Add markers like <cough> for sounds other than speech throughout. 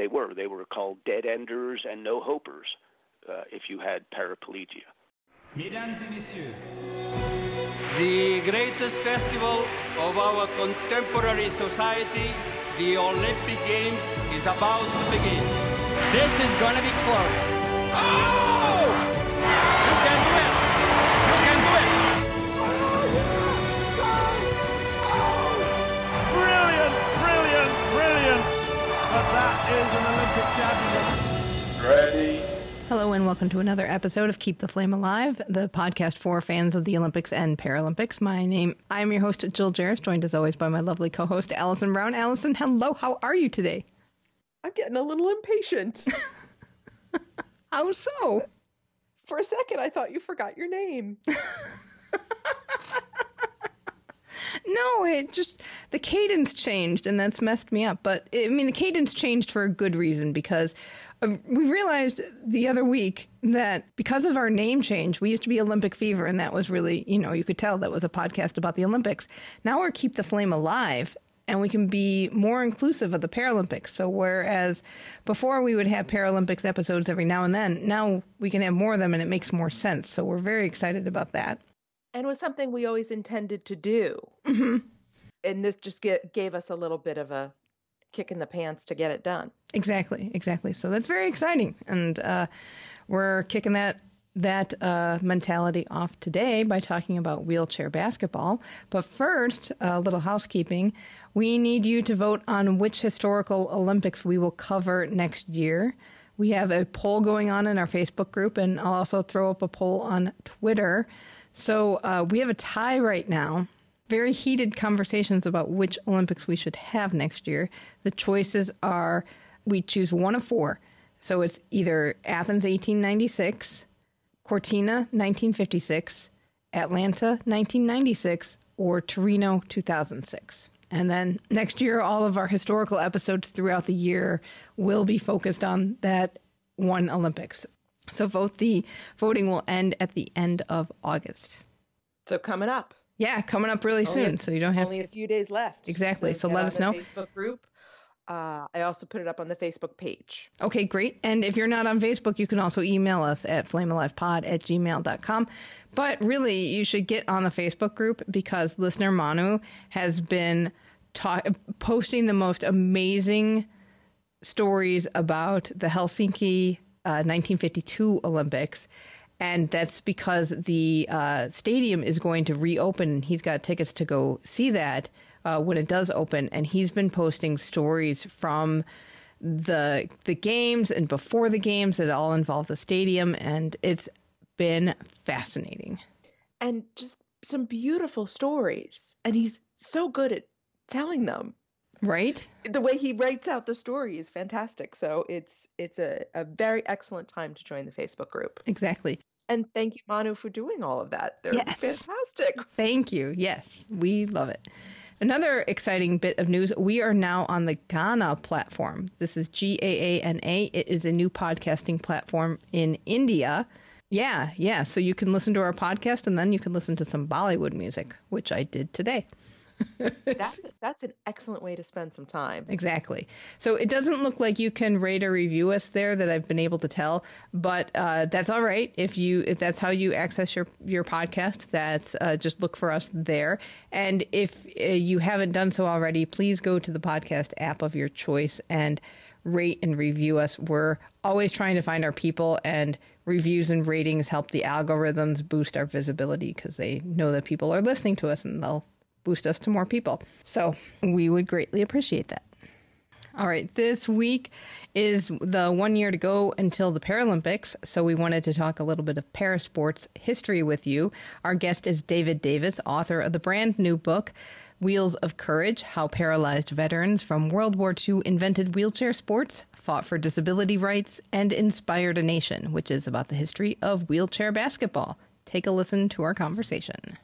they were. They were called dead enders and no hopers uh, if you had paraplegia. Mesdames et messieurs, the greatest festival of our contemporary society, the Olympic Games, is about to begin. This is going to be close. Oh! Is an Olympic championship. Ready. Hello and welcome to another episode of Keep the Flame Alive, the podcast for fans of the Olympics and Paralympics. My name, I am your host, Jill Jaracz, joined as always by my lovely co-host, Allison Brown. Allison, hello, how are you today? I'm getting a little impatient. <laughs> How so? For a second, I thought you forgot your name. <laughs> No, it just the cadence changed, and that's messed me up. But I mean, the cadence changed for a good reason because uh, we realized the other week that because of our name change, we used to be Olympic Fever, and that was really, you know, you could tell that was a podcast about the Olympics. Now we're Keep the Flame Alive, and we can be more inclusive of the Paralympics. So whereas before we would have Paralympics episodes every now and then, now we can have more of them, and it makes more sense. So we're very excited about that. And was something we always intended to do. hmm And this just get, gave us a little bit of a kick in the pants to get it done. Exactly, exactly. So that's very exciting, and uh, we're kicking that that uh, mentality off today by talking about wheelchair basketball. But first, a little housekeeping. We need you to vote on which historical Olympics we will cover next year. We have a poll going on in our Facebook group, and I'll also throw up a poll on Twitter. So uh, we have a tie right now very heated conversations about which Olympics we should have next year. The choices are we choose one of four. So it's either Athens 1896, Cortina 1956, Atlanta 1996, or Torino 2006. And then next year, all of our historical episodes throughout the year will be focused on that one Olympics. So vote the voting will end at the end of August. So coming up. Yeah, coming up really Only- soon. So you don't have Only a few days left. Exactly. So get let us know. Facebook group. Uh, I also put it up on the Facebook page. Okay, great. And if you're not on Facebook, you can also email us at flamealivepod at gmail.com. But really, you should get on the Facebook group because listener Manu has been ta- posting the most amazing stories about the Helsinki uh, 1952 Olympics. And that's because the uh, stadium is going to reopen. He's got tickets to go see that uh, when it does open. And he's been posting stories from the the games and before the games that all involve the stadium, and it's been fascinating. And just some beautiful stories. And he's so good at telling them. Right? The way he writes out the story is fantastic. So it's it's a, a very excellent time to join the Facebook group. Exactly. And thank you, Manu, for doing all of that. They're Yes. fantastic. <laughs> Thank you. Yes, we love it. Another exciting bit of news we are now on the Gaana platform. This is G A A N A. It is a new podcasting platform in India. Yeah, yeah. So you can listen to our podcast and then you can listen to some Bollywood music, which I did today. That's that's an excellent way to spend some time. Exactly. So it doesn't look like you can rate or review us there that I've been able to tell, but uh, that's all right. If you if that's how you access your your podcast, that's uh, just look for us there. And if uh, you haven't done so already, please go to the podcast app of your choice and rate and review us. We're always trying to find our people and reviews and ratings help the algorithms boost our visibility because they know that people are listening to us and they'll boost us to more people. So we would greatly appreciate that. All right, this week is the one year to go until the Paralympics, so we wanted to talk a little bit of parasports history with you. Our guest is David Davis, author of the brand new book, Wheels of Courage How Paralyzed Veterans from World War II Invented Wheelchair Sports, Fought for Disability Rights, and Inspired a Nation, which is about the history of wheelchair basketball. Take a listen to our conversation.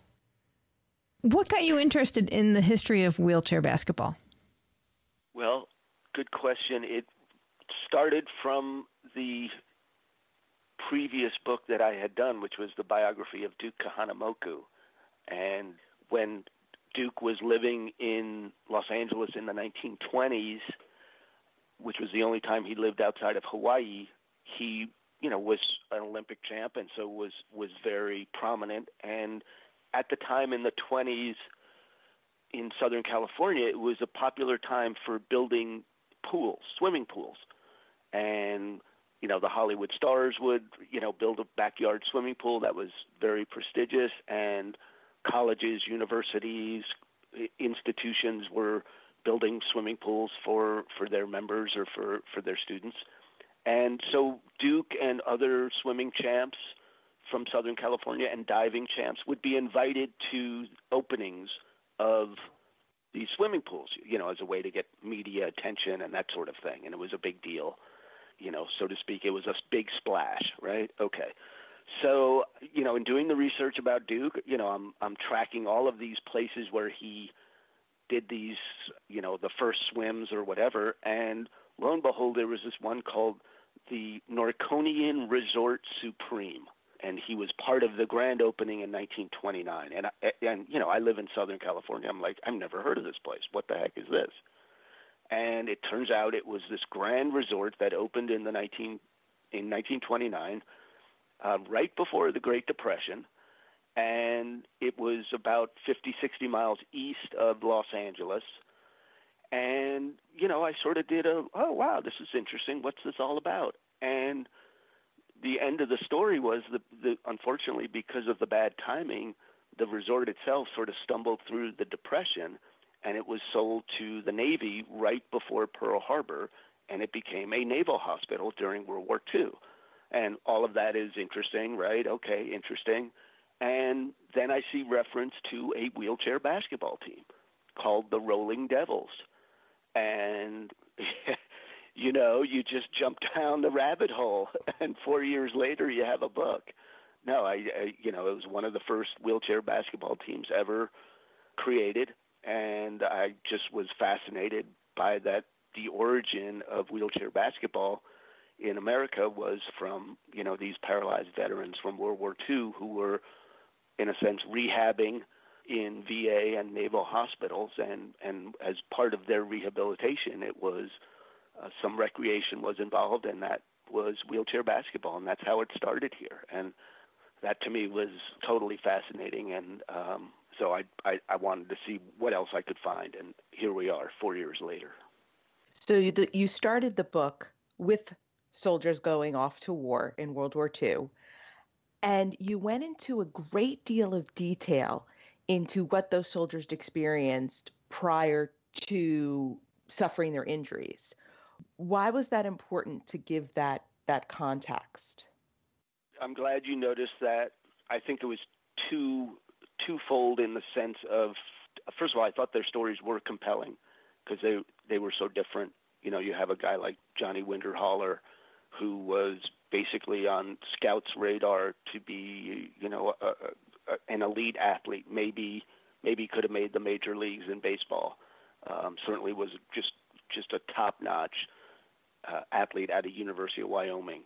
What got you interested in the history of wheelchair basketball? Well, good question. It started from the previous book that I had done, which was the biography of Duke Kahanamoku. And when Duke was living in Los Angeles in the 1920s, which was the only time he lived outside of Hawaii, he you know was an Olympic champ and so was was very prominent. And at the time in the 20s in Southern California, it was a popular time for building pools, swimming pools, and you know the Hollywood stars would you know build a backyard swimming pool that was very prestigious, and colleges, universities, institutions were building swimming pools for for their members or for for their students. And so Duke and other swimming champs from Southern California and diving champs would be invited to openings of these swimming pools, you know, as a way to get media attention and that sort of thing. And it was a big deal, you know, so to speak. It was a big splash, right? Okay. So, you know, in doing the research about Duke, you know, I'm I'm tracking all of these places where he did these, you know, the first swims or whatever, and lo and behold, there was this one called the Norconian Resort Supreme, and he was part of the grand opening in 1929. And I, and you know, I live in Southern California. I'm like, I've never heard of this place. What the heck is this? And it turns out it was this grand resort that opened in the 19 in 1929, uh, right before the Great Depression, and it was about 50, 60 miles east of Los Angeles. And you know, I sort of did a, oh wow, this is interesting. What's this all about? And the end of the story was the, the unfortunately because of the bad timing, the resort itself sort of stumbled through the depression, and it was sold to the Navy right before Pearl Harbor, and it became a naval hospital during World War II. And all of that is interesting, right? Okay, interesting. And then I see reference to a wheelchair basketball team called the Rolling Devils. And <laughs> you know, you just jump <laughs> down the rabbit hole, <laughs> and four years later, you have a book. No, I, I, you know, it was one of the first wheelchair basketball teams ever created, and I just was fascinated by that. The origin of wheelchair basketball in America was from, you know, these paralyzed veterans from World War II who were, in a sense, rehabbing in VA and naval hospitals, and and as part of their rehabilitation, it was uh, some recreation was involved, and that was wheelchair basketball, and that's how it started here. And that to me was totally fascinating, and um, so I, I, I wanted to see what else I could find, and here we are, four years later. So you, you started the book with soldiers going off to war in World War II, and you went into a great deal of detail into what those soldiers experienced prior to suffering their injuries. Why was that important to give that that context? I'm glad you noticed that. I think it was two twofold in the sense of first of all, I thought their stories were compelling because they they were so different. You know, you have a guy like Johnny Winterholler who was basically on scouts' radar to be, you know, a, a, an elite athlete. Maybe maybe could have made the major leagues in baseball. Um, certainly was just just a top-notch uh, athlete at a University of Wyoming.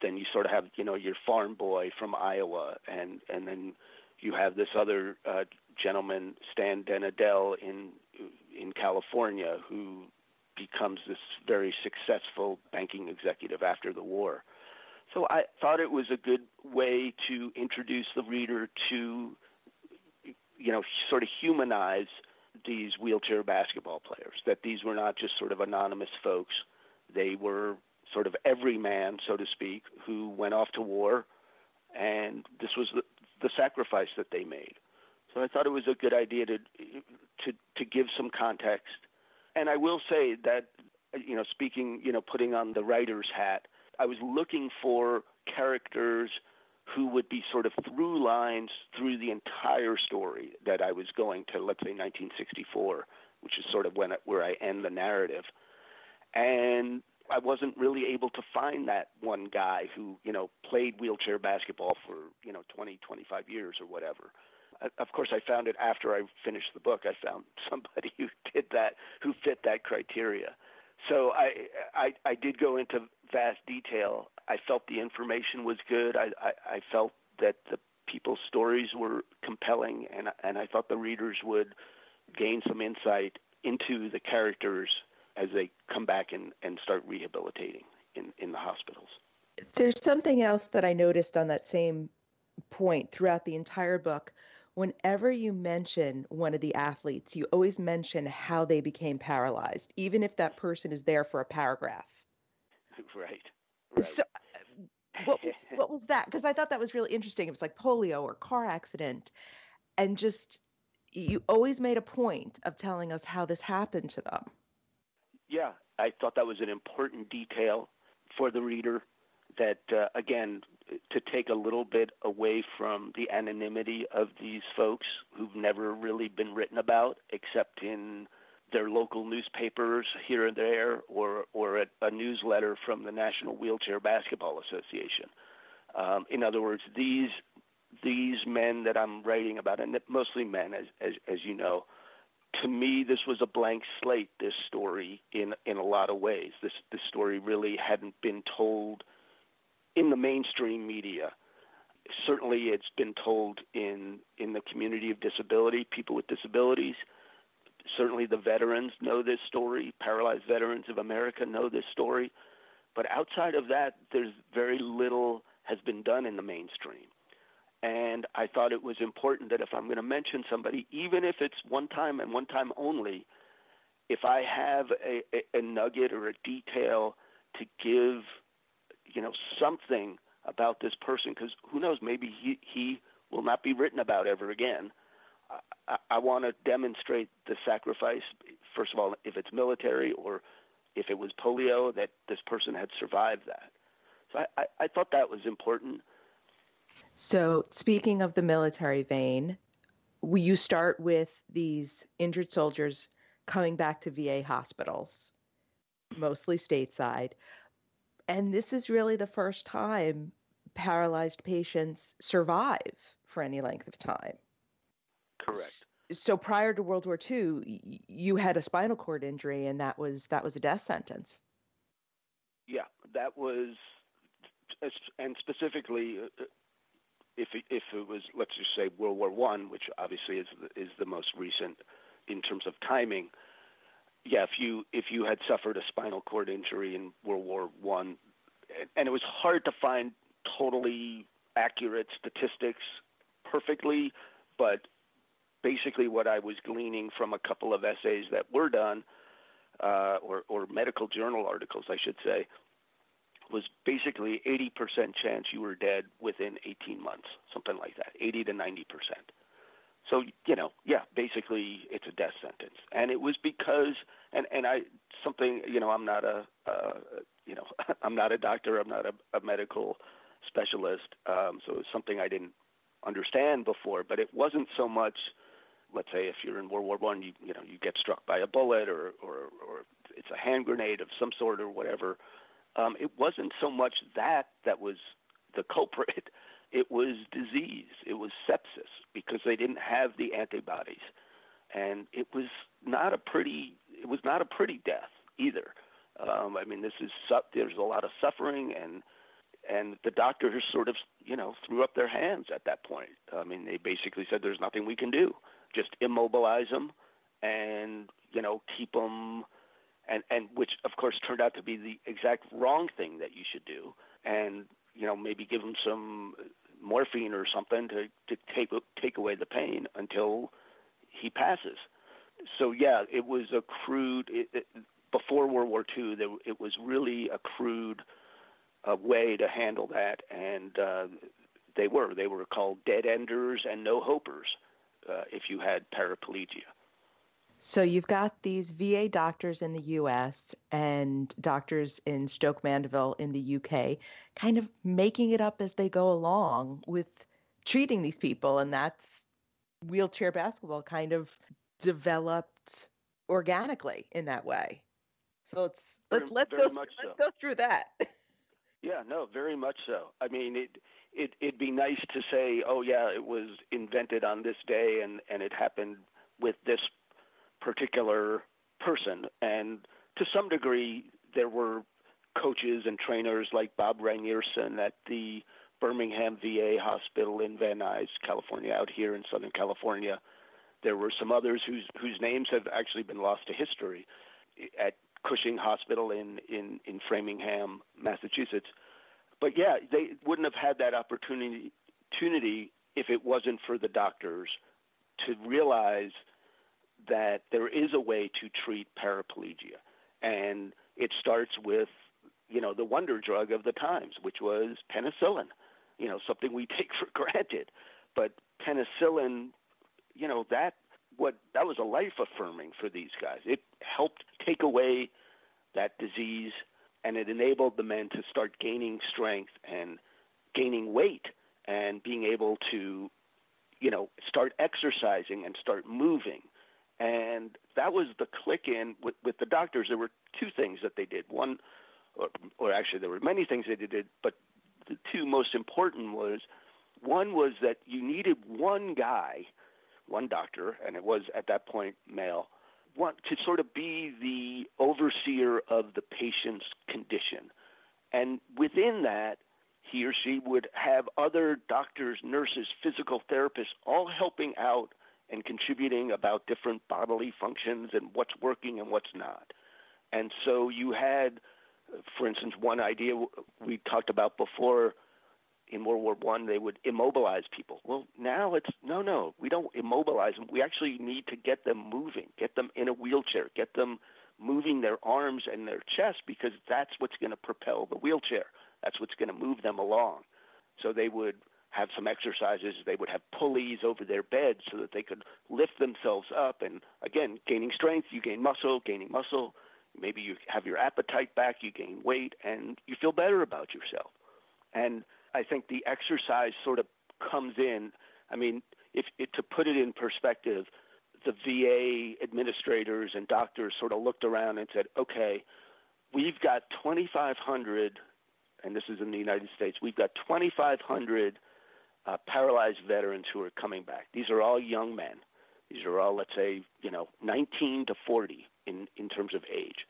Then you sort of have, you know, your farm boy from Iowa, and and then you have this other uh, gentleman, Stan Den Adel, in in California, who becomes this very successful banking executive after the war. So I thought it was a good way to introduce the reader to, you know, sort of humanize these wheelchair basketball players, that these were not just sort of anonymous folks. They were sort of every man, so to speak, who went off to war, and this was the, the sacrifice that they made. So I thought it was a good idea to to to give some context. And I will say that you know, speaking, you know, putting on the writer's hat, I was looking for characters who would be sort of through lines through the entire story that I was going to, let's say 1964, which is sort of when where I end the narrative. And I wasn't really able to find that one guy who, you know, played wheelchair basketball for, you know, 20, 25 years or whatever. Uh, of course, I found it after I finished the book. I found <laughs> somebody who did that, who fit that criteria. So I, I, I did go into vast detail. I felt the information was good. I, I, I felt that the people's stories were compelling, and and I thought the readers would gain some insight into the characters as they come back and, and start rehabilitating in, in the hospitals. There's something else that I noticed on that same point throughout the entire book. Whenever you mention one of the athletes, you always mention how they became paralyzed, even if that person is there for a paragraph. <laughs> Right. right. So, uh, what was <laughs> what was that? Because I thought that was really interesting. It was like polio or car accident, and just you always made a point of telling us how this happened to them. Yeah, I thought that was an important detail for the reader. That uh, again, to take a little bit away from the anonymity of these folks who've never really been written about, except in their local newspapers here and there, or or a, a newsletter from the National Wheelchair Basketball Association. Um, in other words, these these men that I'm writing about, and mostly men, as as, as you know, to me this was a blank slate. This story, in in a lot of ways, this this story really hadn't been told in the mainstream media. Certainly, it's been told in in the community of disability, people with disabilities. Certainly, the veterans know this story. Paralyzed Veterans of America know this story. But outside of that, there's very little has been done in the mainstream. And I thought it was important that if I'm going to mention somebody, even if it's one time and one time only, if I have a, a, a nugget or a detail to give, you know, something about this person, because who knows, maybe he, he will not be written about ever again. I, I want to demonstrate the sacrifice, first of all, if it's military or if it was polio, that this person had survived that. So I, I, I thought that was important. So, speaking of the military vein, you start with these injured soldiers coming back to VA hospitals, mostly stateside. And this is really the first time paralyzed patients survive for any length of time. Correct. So prior to World War II, you had a spinal cord injury, and that was that was a death sentence. Yeah, that was, and specifically, uh, if it, if it was let's just say World War One, which obviously is the, is the most recent in terms of timing. Yeah, if you if you had suffered a spinal cord injury in World War One, and, it was hard to find totally accurate statistics perfectly, but basically what I was gleaning from a couple of essays that were done, uh, or, or medical journal articles, I should say, was basically 80% chance you were dead within 18 months, something like that, 80 to 90%. So, you know, yeah, basically it's a death sentence. And it was because, and, and I, something, you know, I'm not a, uh, you know, <laughs> I'm not a doctor, I'm not a, a medical specialist. Um, so it's something I didn't understand before, but it wasn't so much, let's say if you're in World War One, you, you know, you get struck by a bullet or, or, or it's a hand grenade of some sort or whatever um, it wasn't so much that that was the culprit. <laughs> It was disease. It was sepsis because they didn't have the antibodies, and it was not a pretty. It was not a pretty death either. Um, I mean, this is there's a lot of suffering, and and the doctors sort of you know threw up their hands at that point. I mean, they basically said there's nothing we can do. Just immobilize them, and you know keep them and and which of course turned out to be the exact wrong thing that you should do, and you know maybe give him some morphine or something to to take take away the pain until he passes. So yeah, it was a crude. It, it, before World War II, there, it was really a crude uh, way to handle that, and uh, they were they were called dead enders and no hopers uh, if you had paraplegia. So you've got these VA doctors in the US and doctors in Stoke Mandeville in the UK kind of making it up as they go along with treating these people. And that's wheelchair basketball kind of developed organically in that way. So let's very, let's, very go let's so. go through that. <laughs> Yeah, no, very much so. I mean, it it it'd be nice to say, oh yeah, it was invented on this day and and it happened with this particular person. And to some degree, there were coaches and trainers like Bob Rynearson at the Birmingham VA Hospital in Van Nuys, California, out here in Southern California. There were some others whose whose names have actually been lost to history at Cushing Hospital in, in, in Framingham, Massachusetts. But yeah, they wouldn't have had that opportunity, opportunity if it wasn't for the doctors to realize that there is a way to treat paraplegia. And it starts with, you know, the wonder drug of the times, which was penicillin, you know, something we <laughs> take for granted. But penicillin, you know, that what that was a life affirming for these guys. It helped take away that disease and it enabled the men to start gaining strength and gaining weight and being able to you know start exercising and start moving and that was the click in with, with the doctors. There were two things that they did. One or, or actually there were many things they did but the two most important was one was that you needed one guy one doctor and it was at that point male want to sort of be the overseer of the patient's condition. And within that he or she would have other doctors, nurses, physical therapists all helping out and contributing about different bodily functions and what's working and what's not. And so you had, for instance, one idea we talked about before in World War One, they would immobilize people. Well, now it's no, no, we don't immobilize them. We actually need to get them moving, get them in a wheelchair, get them moving their arms and their chest because that's what's going to propel the wheelchair. That's what's going to move them along. So they would have some exercises. They would have pulleys over their beds so that they could lift themselves up. And again, gaining strength, you gain muscle, gaining muscle. Maybe you have your appetite back, you gain weight, and you feel better about yourself. And I think the exercise sort of comes in. I mean, if it, to put it in perspective, the VA administrators and doctors sort of looked around and said, okay, we've got 2,500 and this is in the United States, we've got 2,500 uh, paralyzed veterans who are coming back. These are all young men. These are all, let's say, you know, 19 to 40 in, in terms of age.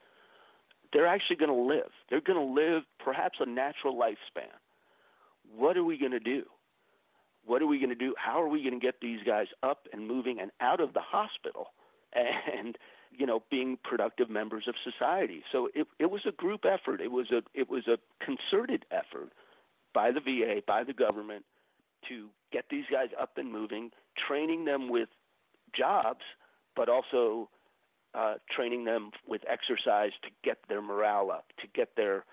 They're actually going to live. They're going to live perhaps a natural lifespan. What are we going to do? What are we going to do? How are we going to get these guys up and moving and out of the hospital <laughs> and you know, being productive members of society. So it, it was a group effort. It was a it was a concerted effort by the VA, by the government, to get these guys up and moving, training them with jobs, but also uh, training them with exercise to get their morale up, to get their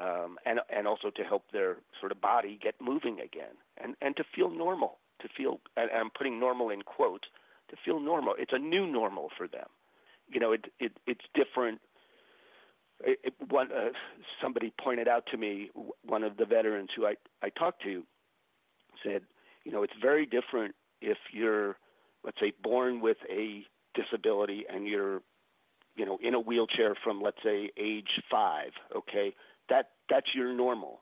um, and and also to help their sort of body get moving again, and and to feel normal, to feel and I'm putting normal in quotes, to feel normal. It's a new normal for them you know, it, it it's different. It, it, one uh, somebody pointed out to me, one of the veterans who I I talked to said, you know, it's very different if you're, let's say, born with a disability and you're, you know, in a wheelchair from let's say age five. Okay, that that's your normal.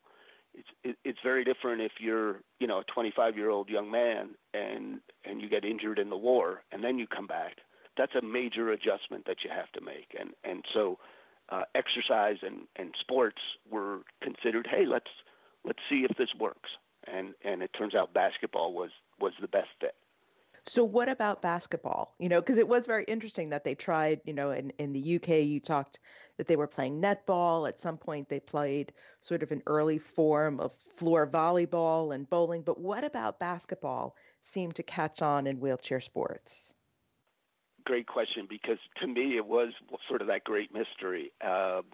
It's it, it's very different if you're you know a 25 year old young man and and you get injured in the war and then you come back that's a major adjustment that you have to make. And and so uh, exercise and, and sports were considered. Hey, let's let's see if this works. And and it turns out basketball was was the best fit. So what about basketball? You know, because it was very interesting that they tried. You know, in in the UK, you talked that they were playing netball. At some point, they played sort of an early form of floor volleyball and bowling. But what about basketball seemed to catch on in wheelchair sports? great question because to me it was sort of that great mystery. Um,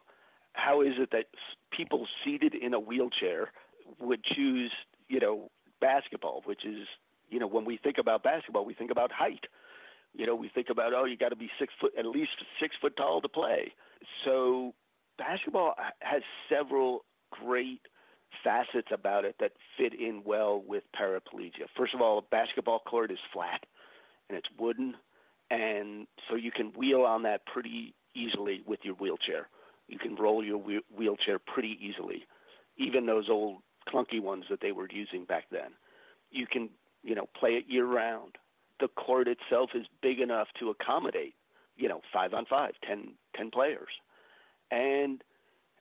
how is it that people seated in a wheelchair would choose, you know, basketball, which is, you know, when we think about basketball, we think about height. You know, we think about oh, you got to be six foot, at least six foot tall to play. So basketball has several great facets about it that fit in well with paraplegia. First of all, a basketball court is flat and it's wooden and so you can wheel on that pretty easily with your wheelchair. You can roll your wheelchair pretty easily, even those old clunky ones that they were using back then. You can, you know, play it year round. The court itself is big enough to accommodate, you know, five on five, ten, ten players. And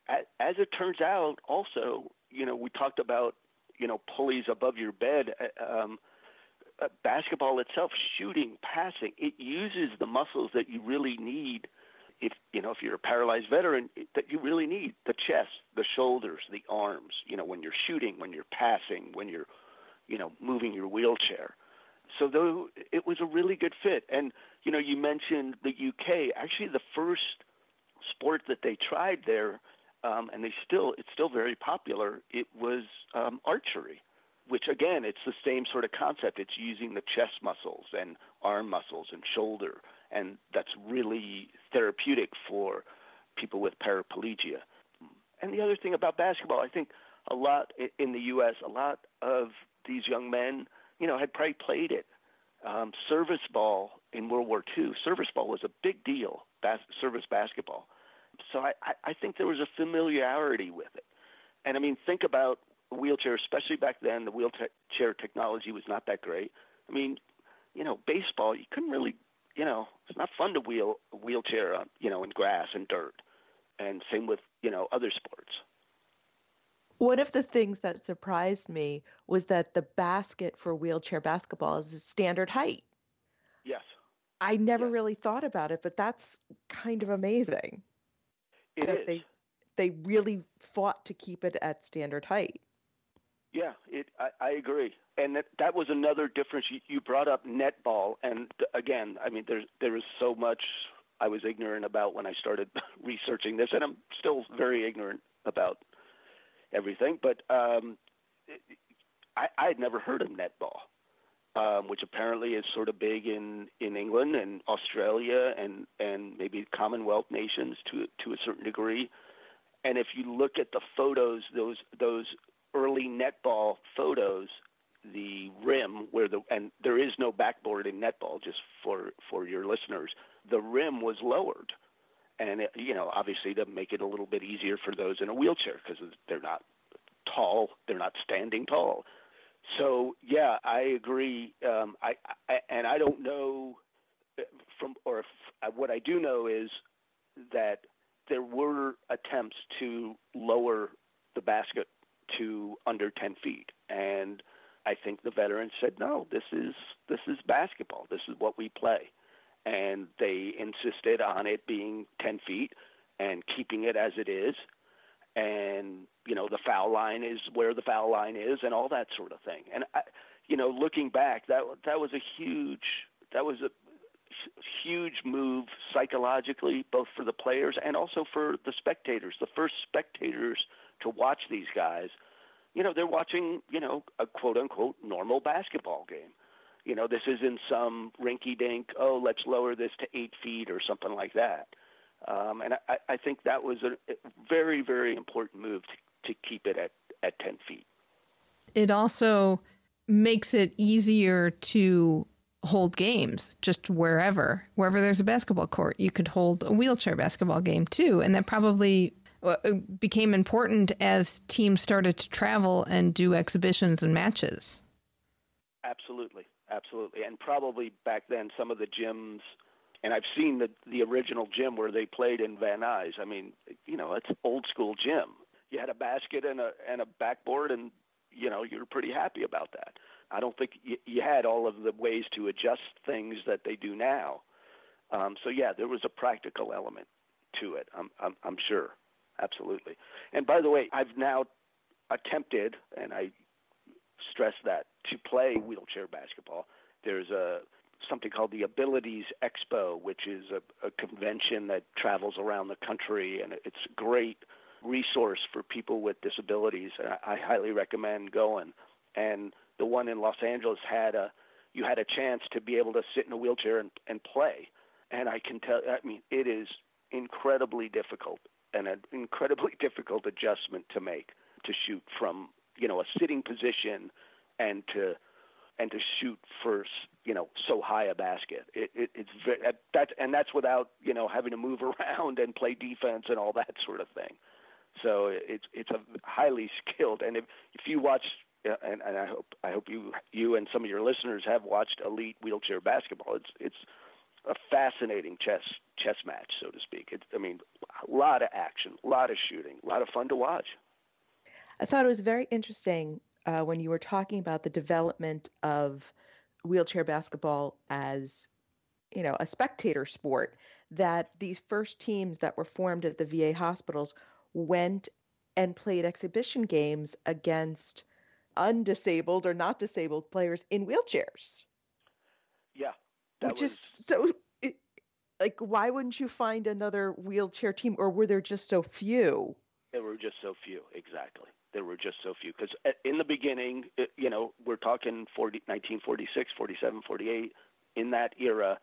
as it turns out, also, you know, we talked about, you know, pulleys above your bed. Uh, um, uh, basketball itself, shooting, passing, it uses the muscles that you really need if you know if you're a paralyzed veteran that you really need the chest, the shoulders, the arms. You know, when you're shooting, when you're passing, when you're you know moving your wheelchair. So though it was a really good fit, and you know you mentioned the UK. Actually, the first sport that they tried there, um, and they still it's still very popular. It was um, archery, which again it's the same sort of concept. It's using the chest muscles and arm muscles and shoulder and that's really therapeutic for people with paraplegia. And the other thing about basketball, I think a lot in the U.S., a lot of these young men, you know, had probably played it. Um, service ball in World War II, service ball was a big deal, bas- service basketball. So I, I think there was a familiarity with it. And I mean, think about wheelchair, especially back then, the wheelchair technology was not that great. I mean, you know, baseball, you couldn't really you know, it's not fun to wheel a wheelchair, on, you know, in grass and dirt. And same with, you know, other sports. One of the things that surprised me was that the basket for wheelchair basketball is a standard height. Yes. I never really thought about it, but that's kind of amazing. It that is. They, they really fought to keep it at standard height. Yeah, it. I, I agree, and that that was another difference. You, you brought up netball, and again, I mean, there's there is so much I was ignorant about when I started <laughs> researching this, and I'm still very ignorant about everything. But um, I, I had never heard of netball, um, which apparently is sort of big in, in England and Australia and, and maybe Commonwealth nations to to a certain degree. And if you look at the photos, those those early netball photos, the rim where the and there is no backboard in netball, just for for your listeners, the rim was lowered, and it, you know obviously to make it a little bit easier for those in a wheelchair because they're not tall, they're not standing tall. So yeah, I agree. Um, I, I and I don't know from or if, what I do know is that there were attempts to lower the basket to under 10 feet. And I think the veterans said, no, this is this is basketball. This is what we play. And they insisted on it being 10 feet and keeping it as it is. And, you know, the foul line is where the foul line is and all that sort of thing. And, I, you know, looking back, that, that was a huge, that was a huge move psychologically, both for the players and also for the spectators. The first spectators – to watch these guys, you know, they're watching, you know, a quote unquote normal basketball game. You know, this isn't some rinky dink, oh, let's lower this to eight feet or something like that. Um, and I, I think that was a very, very important move to, to keep it at, at 10 feet. It also makes it easier to hold games just wherever wherever there's a basketball court you could hold a wheelchair basketball game too and that probably became important as teams started to travel and do exhibitions and matches. Absolutely, absolutely, and probably back then some of the gyms, and I've seen the the original gym where they played in Van Nuys. I mean, you know, it's old school gym. You had a basket and a and a backboard, and you know, you're pretty happy about that. I don't think you, you had all of the ways to adjust things that they do now. Um, so yeah, there was a practical element to it. I'm I'm, I'm sure absolutely. And by the way, I've now attempted, and I stress that, to play wheelchair basketball. There's a something called the Abilities Expo, which is a, a convention that travels around the country, and it's a great resource for people with disabilities. I, I highly recommend going. And the one in Los Angeles had a you had a chance to be able to sit in a wheelchair and, and play. And I can tell, I mean, it is incredibly difficult and an incredibly <laughs> difficult adjustment to make to shoot from you know a sitting position and to and to shoot for you know so high a basket. It, it, it's very, that and that's without you know having to move <laughs> around and play defense and all that sort of thing. So it's it's a highly <laughs> skilled and if if you watch uh, and, and I hope I hope you you and some of your listeners have watched elite wheelchair basketball. It's it's a fascinating chess chess match, so to speak. It, I mean, a lot of action, a lot of shooting, a lot of fun to watch. I thought it was very interesting uh, when you were talking about the development of wheelchair basketball as, you know, a spectator sport. that these first teams that were formed at the VA hospitals went and played exhibition games against undisabled or not disabled players in wheelchairs. Which was... is so it, like why wouldn't you find another wheelchair team or were there just so few? There were just so few, exactly. There were just so few because uh, in the beginning, uh, you know, we're talking 40, 1946, 47, 48. In that era,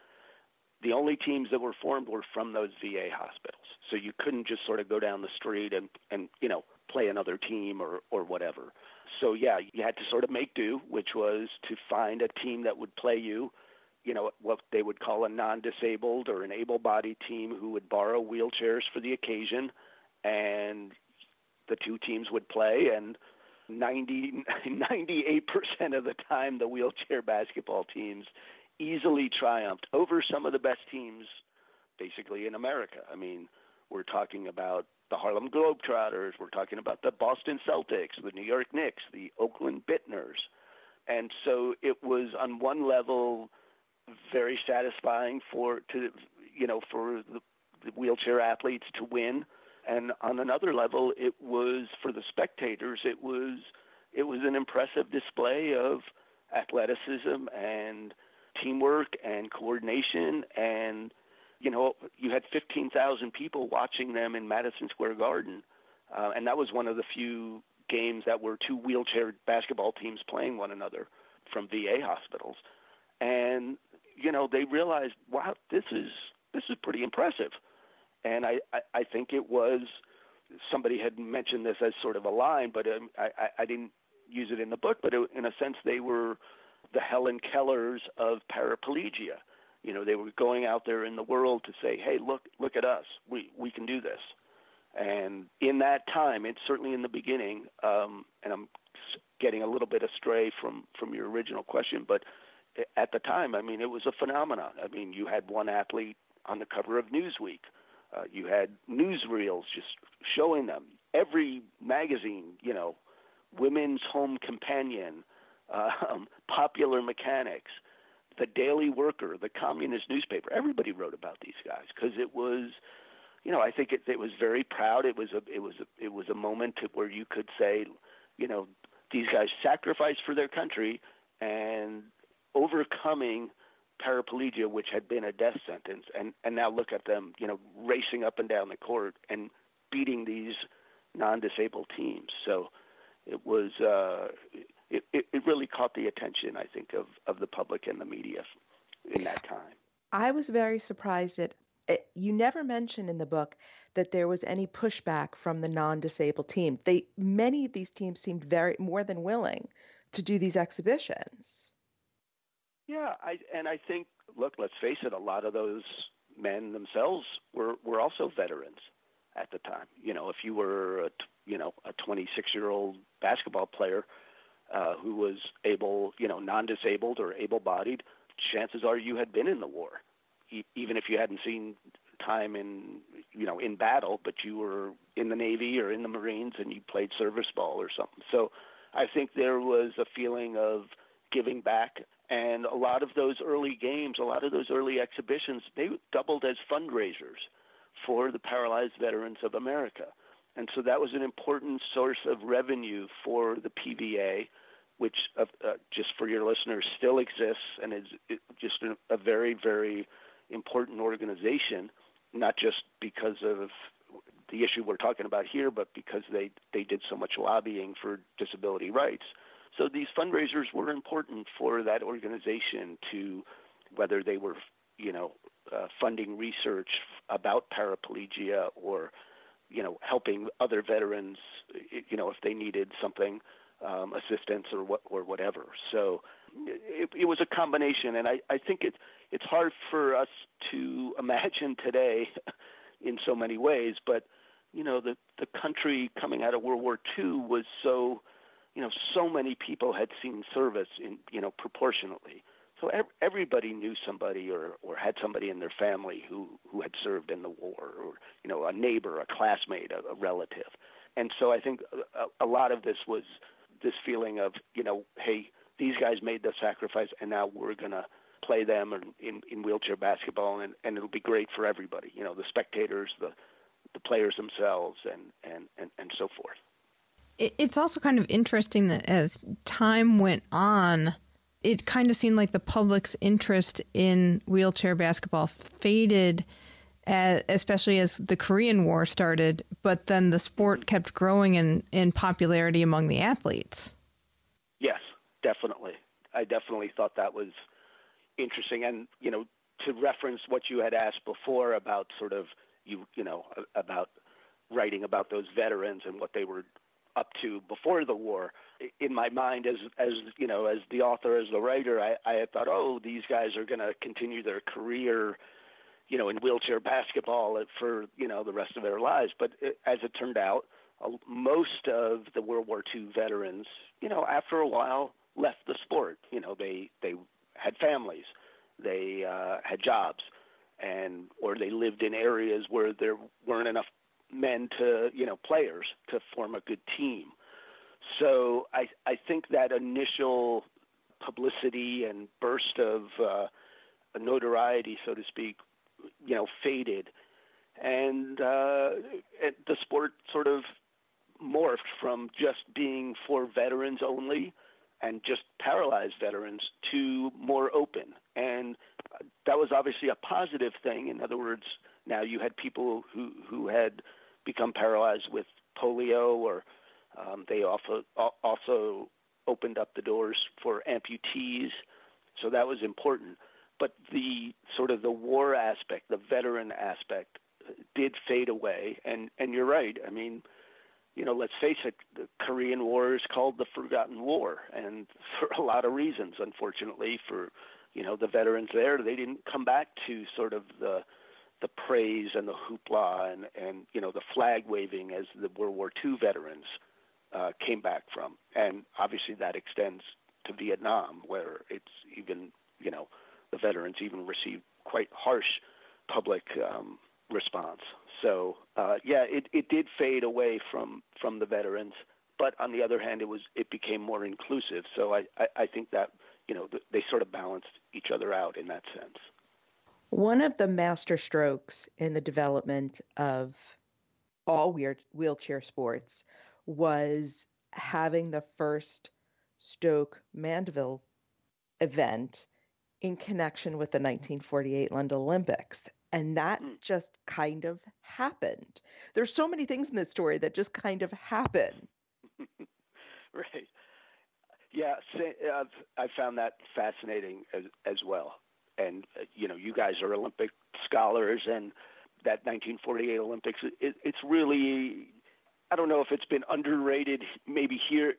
the only teams that were formed were from those VA hospitals. So you couldn't just sort of go down the street and, and you know, play another team or, or whatever. So yeah, you had to sort of make do, which was to find a team that would play you, you know, what they would call a non-disabled or an able-bodied team who would borrow wheelchairs for the occasion, and the two teams would play and 90 <laughs> 98% of the time the wheelchair basketball teams easily triumphed over some of the best teams basically in America. I mean, we're talking about the Harlem Globetrotters, we're talking about the Boston Celtics, the New York Knicks, the Oakland Bittners. And so it was on one level very satisfying for to you know for the, wheelchair athletes to win. And on another level it was for the spectators it was it was an impressive display of athleticism and teamwork and coordination. And you know you had 15,000 people watching them in Madison Square Garden. Uh, and that was one of the few games that were two wheelchair basketball teams playing one another from VA hospitals. And you know they realized wow this is this is pretty impressive and I, I, I think it was somebody had mentioned this as sort of a line but um, I, I, I didn't use it in the book but it, in a sense they were the Helen Kellers of paraplegia. You know, they were going out there in the world to say, "Hey, look, look at us. We we can do this." And in that time, it's certainly in the beginning, um, and I'm getting a little bit astray from from your original question, but at the time, I mean, it was a phenomenon. I mean, you had one athlete on the cover of Newsweek. Uh, you had newsreels just showing them. Every magazine, you know, Women's Home Companion, <laughs> um, Popular Mechanics, the Daily Worker, the Communist newspaper. Everybody wrote about these guys because it was, you know, I think it, it was very proud. It was a it was a, it was a moment to, where you could say, you know, these guys sacrificed for their country and overcoming paraplegia, which had been a death sentence, and and now look at them, you know, racing up and down the court and beating these non-disabled teams. So it was uh, it, it, really caught the attention, I think, of, of the public and the media in that time. I was very surprised at eh, you never mention in the book that there was any pushback from the non-disabled team. They many of these teams seemed very more than willing to do these exhibitions. Yeah, I and I think look, let's face it, a lot of those men themselves were were also veterans at the time. You know, if you were a you know a 26 year old basketball player uh, who was able, you know, non-disabled or able-bodied, chances are you had been in the war, e- even if you hadn't seen time in, you know, in battle, but you were in the Navy or in the Marines and you played service ball or something. So I think there was a feeling of giving back. And a lot of those early games, a lot of those early exhibitions, they doubled as fundraisers for the paralyzed veterans of America. And so that was an important source of revenue for the PVA which uh, uh, just for your listeners still exists and is just a, very very important organization, not just because of the issue we're talking about here, but because they they did so much lobbying for disability rights. So these fundraisers were important for that organization to whether they were you know uh, funding research about paraplegia or you know helping other veterans you know if they needed something um, assistance or what or whatever. So it, it was a combination, and I, I think it it's hard for us to <laughs> imagine today <laughs> in so many ways. But you know, the the country coming out of World War II was so you know so many people had seen service in you know proportionately. So everybody knew somebody or, or had somebody in their family who, who had served in the war, or you know a neighbor, a classmate, a, a relative, and so I think a, a lot of this was this feeling of you know hey these guys made the sacrifice and now we're going to play them in, in wheelchair basketball, and, and it'll be great for everybody. You know, the spectators, the the players themselves, and and and, and so forth. It's also kind of interesting that as time went on, it kind of seemed like the public's interest in wheelchair basketball faded, as, especially as the Korean War started. But then the sport kept growing in, in popularity among the athletes. Yes, definitely. I definitely thought that was interesting. And, you know, to reference what you had asked before about sort of you, you know, about writing about those veterans and what they were up to before the war. In my mind, as as you know, as the author, as the writer, I, I thought, oh, these guys are going to continue their career, you know, in wheelchair basketball for you know the rest of their lives. But it, as it turned out, uh, most of the World War II veterans, you know, after a while left the sport. You know, they they had families, they uh, had jobs, and or they lived in areas where there weren't enough men to you know players to form a good team. So I I think that initial publicity and burst of uh, notoriety, so to speak, you know, faded, and uh, it, the sport sort of morphed from just being for veterans only and just paralyzed veterans to more open. And that was obviously a positive thing. In other words, now you had people who, who had become paralyzed with polio, or um, they also, also opened up the doors for amputees. So that was important. But the sort of the war aspect, the veteran aspect, did fade away. And, and you're right. I mean, you know, let's face it, the Korean War is called the Forgotten War, and <laughs> for a lot of reasons, unfortunately, for you know the veterans there, they didn't come back to sort of the the praise and the hoopla and and you know the flag waving as the World War II veterans uh, came back from, and obviously that extends to Vietnam, where it's even you know the veterans even received quite harsh public um, response. So uh, yeah, it, it did fade away from from the veterans, but on the other hand, it was it became more inclusive. So I, I, I think that you know they sort of balanced each other out in that sense. One of the master strokes in the development of all weird wheelchair sports was having the first Stoke Mandeville event in connection with the 1948 London Olympics. And that mm. just kind of happened. There's so many things in this story that just kind of happen. <laughs> right. Yeah, I've, I found that fascinating as, as well. And, uh, you know, you guys are Olympic scholars, and that 1948 Olympics, it, it's really, I don't know if it's been underrated maybe here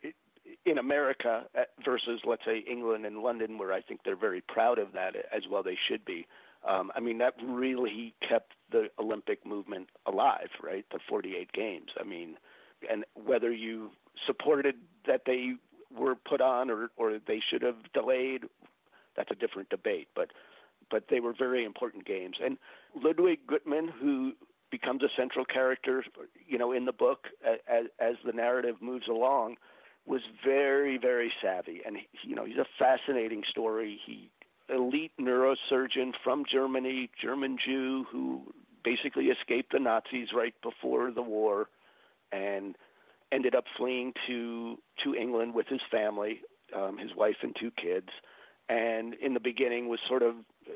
in America uh, versus, let's say, England and London, where I think they're very proud of that as well. They should be. Um, I mean, that really kept the Olympic movement alive, right? The 48 games. I mean, and whether you supported that they were put on or, or they should have delayed, that's a different debate. But but they were very important games. And Ludwig Guttmann, who becomes a central character, you know, in the book as, as the narrative moves along, was very, very savvy. And, you know, he's a fascinating story. He elite neurosurgeon from Germany, German Jew, who basically escaped the Nazis right before the war and ended up fleeing to to England with his family, um, his wife and two kids. And in the beginning was sort of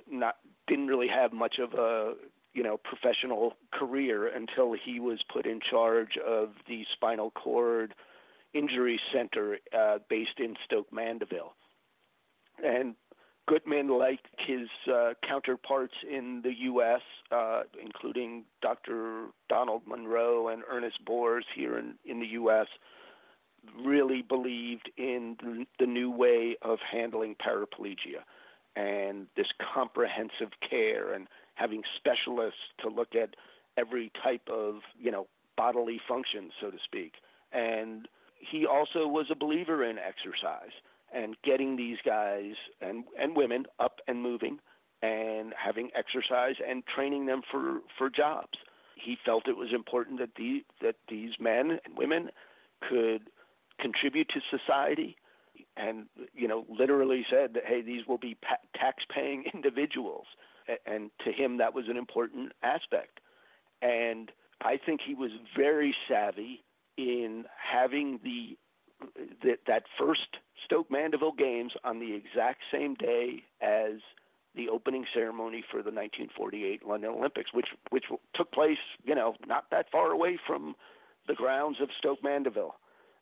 not didn't really have much of a you know professional career until he was put in charge of the spinal cord injury center uh, based in Stoke Mandeville. And Guttmann, like his uh, counterparts in the U.S., uh, including Dr. Donald Munro and Ernest Bors here in, in the U.S., really believed in the new way of handling paraplegia and this comprehensive care and having specialists to look at every type of, you know, bodily function, so to speak. And he also was a believer in exercise and getting these guys and and women up and moving and having exercise and training them for for jobs. He felt it was important that the that these men and women could contribute to society and you know literally said that hey these will be pa- tax-paying <laughs> individuals, and to him that was an important aspect, and I think he was very savvy in having the that that first Stoke Mandeville games on the exact same day as the opening ceremony for the 1948 London Olympics, which which took place, you know, not that far away from the grounds of Stoke Mandeville,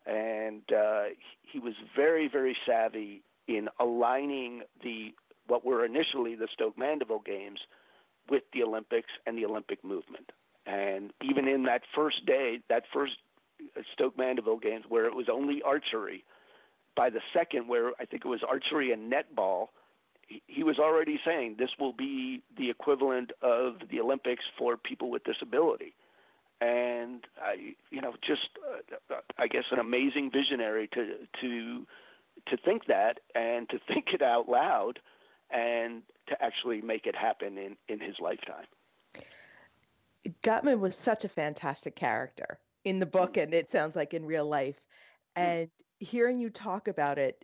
and uh, he was very very savvy in aligning the what were initially the Stoke Mandeville games with the Olympics and the Olympic movement. And even in that first day, that first Stoke Mandeville games where it was only archery, by the second where I think it was archery and netball, he was already saying this will be the equivalent of the Olympics for people with disability. And I, you know, just uh, I guess an amazing visionary to to to think that and to <laughs> think it out loud and to actually make it happen in in his lifetime. Guttmann was such a fantastic character in the book, and it sounds like in real life. And hearing you talk about it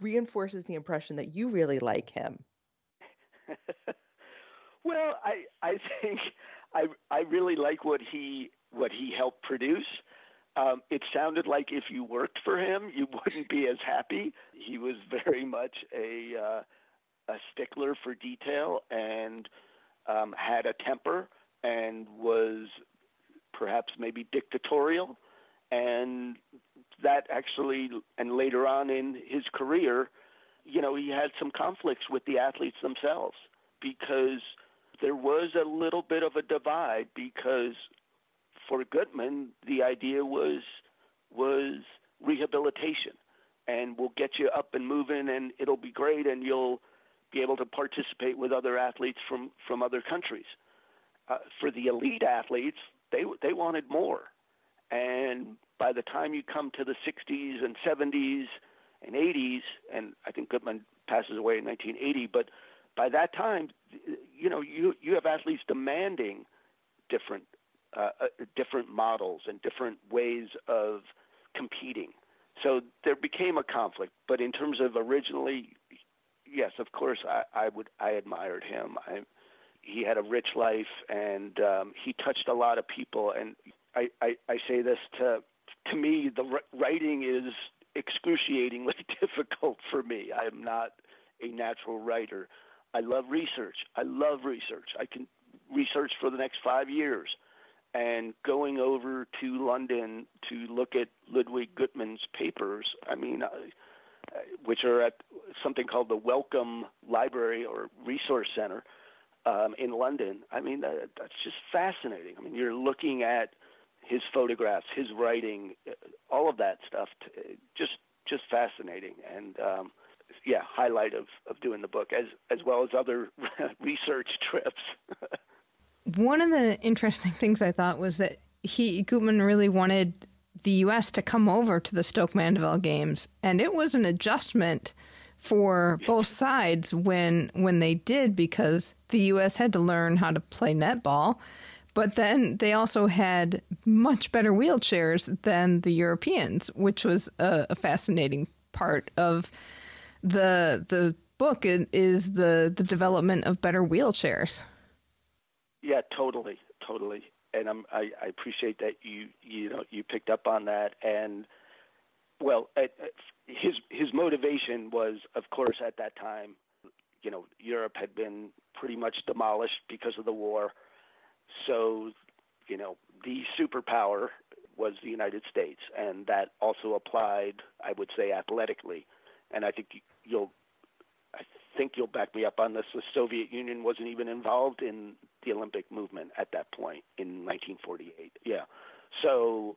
reinforces the impression that you really like him. <laughs> well, I I think I I really like what he what he helped produce. Um, it sounded like if you worked for him, you <laughs> wouldn't be as happy. He was very much a uh, a stickler for detail and um, had a temper and was perhaps maybe dictatorial. And that actually, and later on in his career, you know, he had some conflicts with the athletes themselves because there was a little bit of a divide because for Guttmann, the idea was was rehabilitation and we'll get you up and moving and it'll be great and you'll be able to participate with other athletes from from other countries. Uh, for the elite athletes, they they wanted more, and by the time you come to the 60s and 70s and 80s, and I think Guttmann passes away in 1980, but by that time, you know, you you have athletes demanding different uh, uh, different models and different ways of competing. So there became a conflict. But in terms of originally, yes, of course, I, I would I admired him. I, he had a rich life, and um, he touched a lot of people. And I, I, I say this to to me, the writing is excruciatingly <laughs> difficult for me. I am not a natural writer. I love research. I love research. I can research for the next five years. And going over to London to look at Ludwig Guttmann's papers, I mean, uh, which are at something called the Wellcome Library or Resource Center um, in London. I mean, that, that's just fascinating. I mean, you're looking at his photographs, his writing, uh, all of that stuff. Just just fascinating, and um, yeah, highlight of of doing the book as as well as other <laughs> research trips. <laughs> One of the interesting things I thought was that he Guttmann really wanted the U.S. to come over to the Stoke Mandeville games, and it was an adjustment for both sides when when they did because the U.S. had to learn how to play netball but then they also had much better wheelchairs than the Europeans, which was a, a fascinating part of the the book. Is the the development of better wheelchairs? Yeah, totally, totally. And I'm, I, I appreciate that you you know you picked up on that. And well, uh, uh, his his motivation was, of course, at that time, you know, Europe had been pretty much demolished because of the war so, you know, the superpower was the United States, and that also applied, I would say, athletically. And I think you'll, I think you'll back me up on this. The Soviet Union wasn't even involved in the Olympic movement at that point in 1948. Yeah, so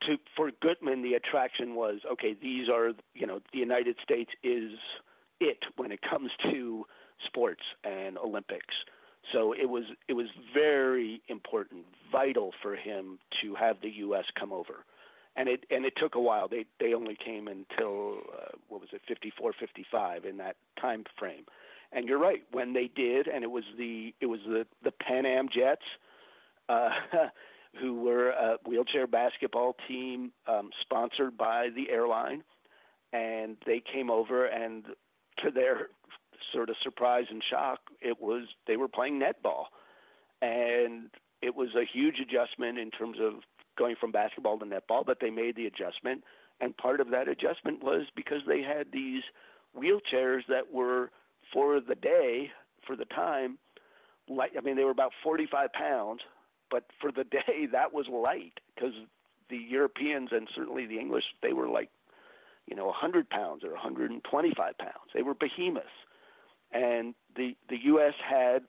to for Guttmann, the attraction was okay. These are, you know, the United States is it when it comes to sports and Olympics. So it was it was very important, vital for him to have the U.S. come over, and it and it took a while. They they only came until uh, what was it, 54, 55 in that time frame. And you're right, when they did, and it was the it was the the Pan Am Jets, uh, <laughs> who were a wheelchair basketball team um, sponsored by the airline, and they came over, and to their sort of surprise and shock, it was they were playing netball, and it was a huge adjustment in terms of going from basketball to netball, but they made the adjustment. And part of that adjustment was because they had these wheelchairs that were for the day, for the time, light. I mean, they were about 45 pounds, but for the <laughs> day, that was light because the Europeans and certainly the English, they were like, you know, 100 pounds or 125 pounds. They were behemoths. And the the U.S. had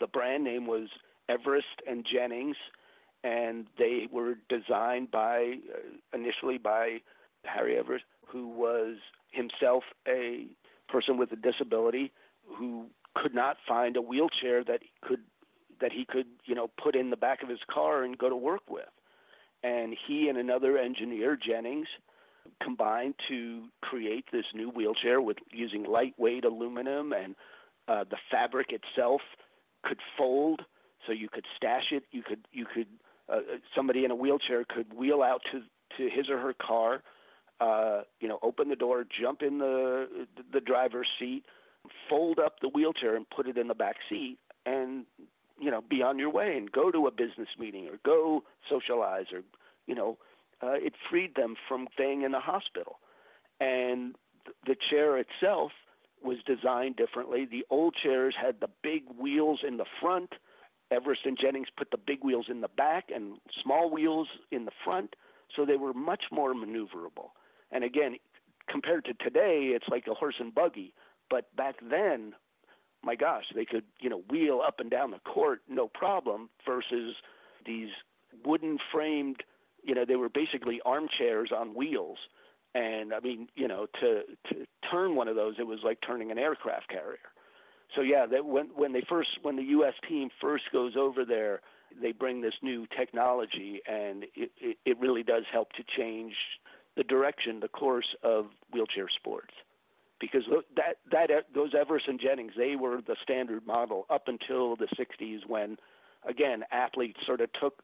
the brand name was Everest and Jennings, and they were designed by uh, initially by Harry Evers, who was himself a person with a disability who could not find a wheelchair that could that he could you know put in the back of his car and go to work with. And he and another engineer Jennings combined to create this new wheelchair with using lightweight aluminum and uh, the fabric itself could fold so you could stash it you could you could uh, somebody in a wheelchair could wheel out to to his or her car uh, you know open the door jump in the the driver's seat fold up the wheelchair and put it in the back seat and you know be on your way and go to a business meeting or go socialize or you know uh, it freed them from staying in the hospital. And the chair itself was designed differently. The old chairs had the big wheels in the front everest and jennings put the big wheels in the back and small wheels in the front so they were much more maneuverable and again compared to today it's like a horse and buggy but back then, my gosh, they could, you know, wheel up and down the court no problem versus these wooden framed, you know, they were basically armchairs on wheels. And I mean, you know, to to turn one of those, it was like turning an aircraft carrier. So yeah, that when when they first when the U.S. team first goes over there, they bring this new technology, and it, it, it really does help to change the direction, the course of wheelchair sports because that that those Everest and Jennings they were the standard model up until the 60s when again athletes sort of took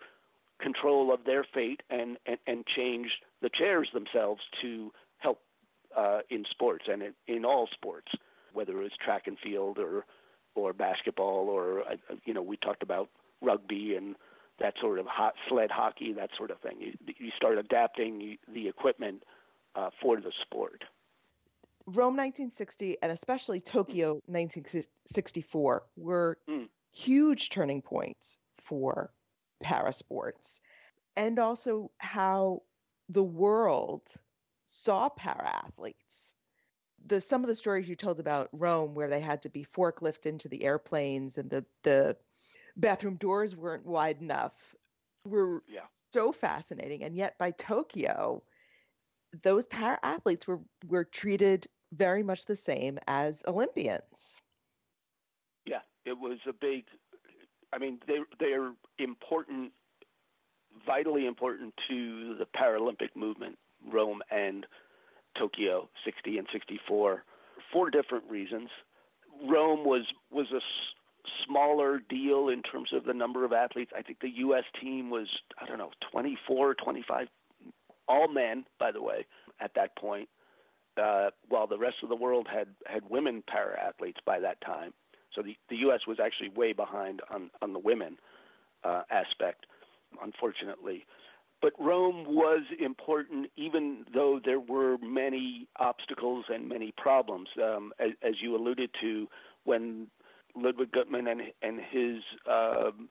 control of their fate and and, and changed the chairs themselves to help uh, in sports and in, in all sports whether it was track and field or or basketball or uh, you know we talked about rugby and that sort of hot sled hockey that sort of thing you, you start adapting the equipment uh, for the sport Rome 1960 and especially Tokyo 1964 were mm. huge turning points for para sports and also how the world saw para athletes. The some of the stories you told about Rome where they had to be forklift into the airplanes and the the bathroom doors weren't wide enough were yeah. so fascinating and yet by Tokyo those para athletes were were treated very much the same as Olympians. Yeah, it was a big. I mean, they they're important, vitally important to the Paralympic movement, Rome and Tokyo, 60 and 64, for different reasons. Rome was was a s- smaller deal in terms of the number of athletes. I think the U.S. team was I don't know 24, 25, all men, by the way, at that point uh, while the rest of the world had had women para athletes by that time. So the the U.S. was actually way behind on on the women uh, aspect, unfortunately. But Rome was important, even though there were many obstacles and many problems, um, as, as, you alluded to, when Ludwig Guttmann and and his um,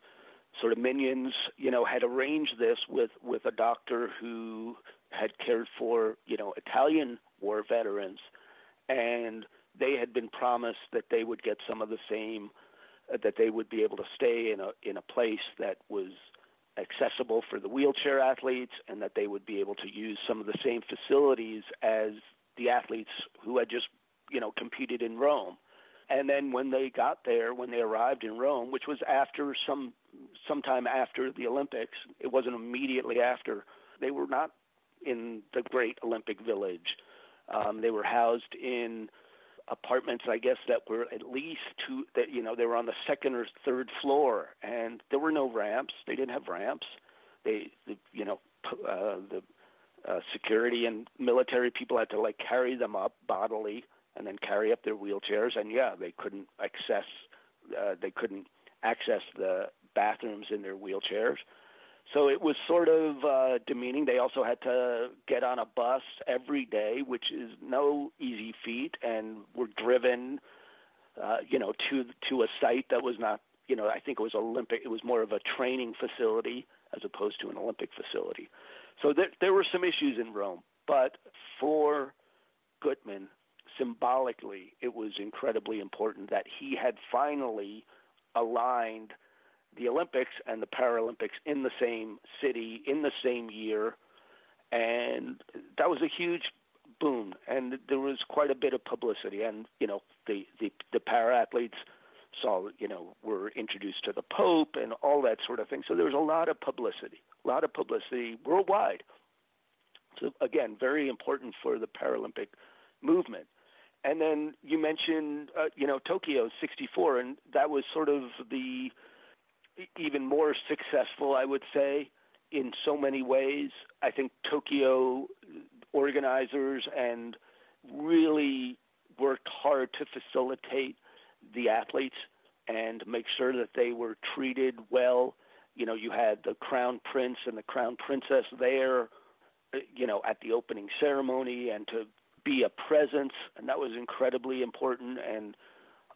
sort of minions, you know, had arranged this with with a doctor who had cared for, you know, Italian war veterans, and they had been promised that they would get some of the same, uh, that they would be able to stay in a in a place that was accessible for the wheelchair athletes, and that they would be able to use some of the same facilities as the athletes who had just, you know, competed in Rome. And then when they got there, when they arrived in Rome, which was after some sometime after the Olympics, it wasn't immediately after. They were not in the great Olympic Village. Um, they were housed in apartments, I guess, that were at least two. That you know, they were on the second or third floor, and there were no ramps. They didn't have ramps. They, the, you know, uh, the uh, security and military people had to like carry them up bodily and then carry up their wheelchairs. And yeah, they couldn't access uh, they couldn't access the bathrooms in their wheelchairs. So it was sort of uh, demeaning. They also had to get on a bus every day, which is no easy feat, and were driven, uh, you know, to to a site that was not, you know, I think it was Olympic. It was more of a training facility as opposed to an Olympic facility. So there there were some issues in Rome, but for Guttmann, symbolically, it was incredibly important that he had finally aligned the Olympics and the Paralympics in the same city in the same year, and that was a huge boom. And there was quite a bit of publicity, and you know the the, the para athletes saw you know were introduced to the Pope and all that sort of thing. So there was a lot of publicity, a lot of publicity worldwide. So again, very important for the Paralympic movement. And then you mentioned, uh, you know, Tokyo '64, and that was sort of the even more successful, I would say, in so many ways. I think Tokyo organizers and really worked hard to facilitate the athletes and make sure that they were treated well. You know, you had the crown prince and the crown princess there, uh, you know, at the opening ceremony and to be a presence, and that was incredibly important. And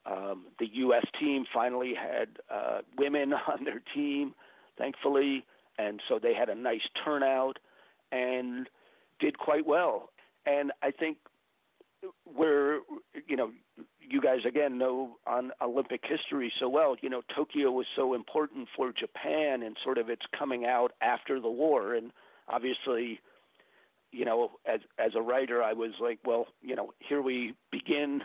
um, the U.S. team finally had uh, women <laughs> on their team, thankfully, and so they had a nice turnout and did quite well. And I think where you know you guys again know on Olympic history so well. You know Tokyo was so important for Japan and sort of its coming out after the war, and obviously, you know as as a writer, I was like, well, you know, here we begin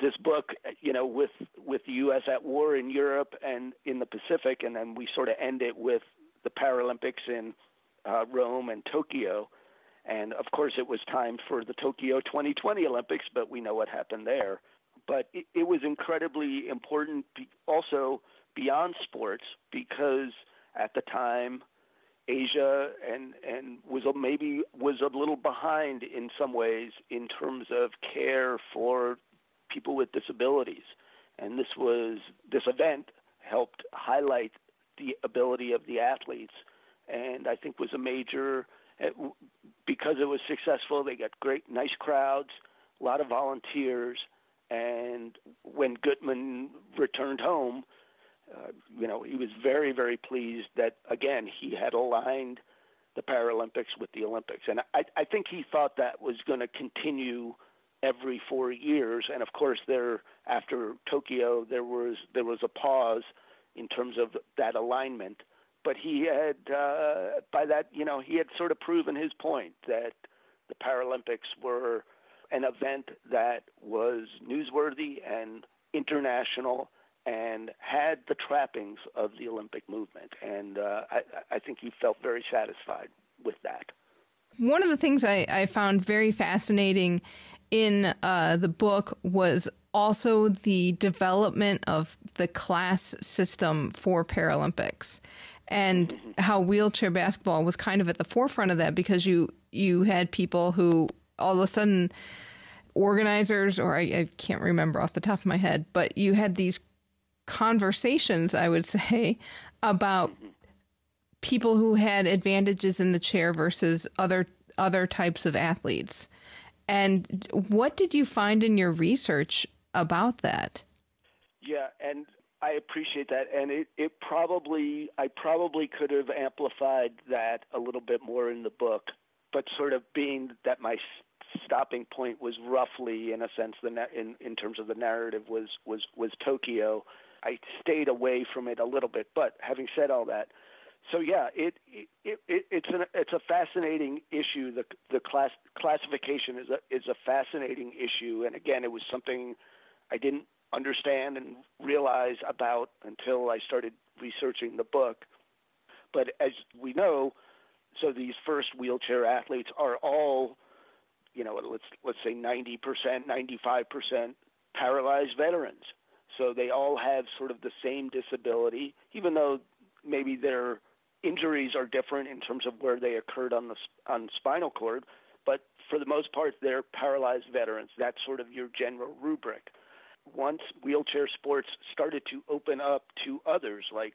this book, you know, with with the U.S. at war in Europe and in the Pacific, and then we sort of end it with the Paralympics in uh, Rome and Tokyo. And of course, it was time for the Tokyo 2020 Olympics, but we know what happened there. But it, it was incredibly important, also beyond sports, because at the time, Asia and and was maybe was a little behind in some ways in terms of care for people with disabilities. And this was this event helped highlight the ability of the athletes, and I think was a major because it was successful. They got great, nice crowds, a lot of volunteers, and when Guttmann returned home, uh, you know, he was very, very pleased that again he had aligned the Paralympics with the Olympics, and I, I think he thought that was going to continue every four years. And of course, there after Tokyo, there was there was a pause in terms of that alignment. But he had uh, by that, you know, he had sort of proven his point that the Paralympics were an event that was newsworthy and international and had the trappings of the Olympic movement. And uh, I, I think he felt very satisfied with that. One of the things I, I found very fascinating in uh, the book was also the development of the class system for Paralympics and how wheelchair basketball was kind of at the forefront of that because you you had people who all of a sudden organizers or I, I can't remember off the top of my head but you had these conversations I would say about people who had advantages in the chair versus other other types of athletes and what did you find in your research about that? Yeah, and I appreciate that. And it, it probably, I probably could have amplified that a little bit more in the book, but sort of being that my stopping point was roughly, in a sense, the in in terms of the narrative was was was Tokyo. I stayed away from it a little bit, but having said all that, so yeah, it, it, it it's an it's a fascinating issue. The the class classification is a is a fascinating issue, and again, it was something I didn't understand and realize about until I started researching the book. But as we know, so these first wheelchair athletes are all, you know, let's let's say 90%, 95% paralyzed veterans. So they all have sort of the same disability, even though maybe they're injuries are different in terms of where they occurred on the on spinal cord, but for the most part, they're paralyzed veterans. That's sort of your general rubric. Once wheelchair sports started to open up to others, like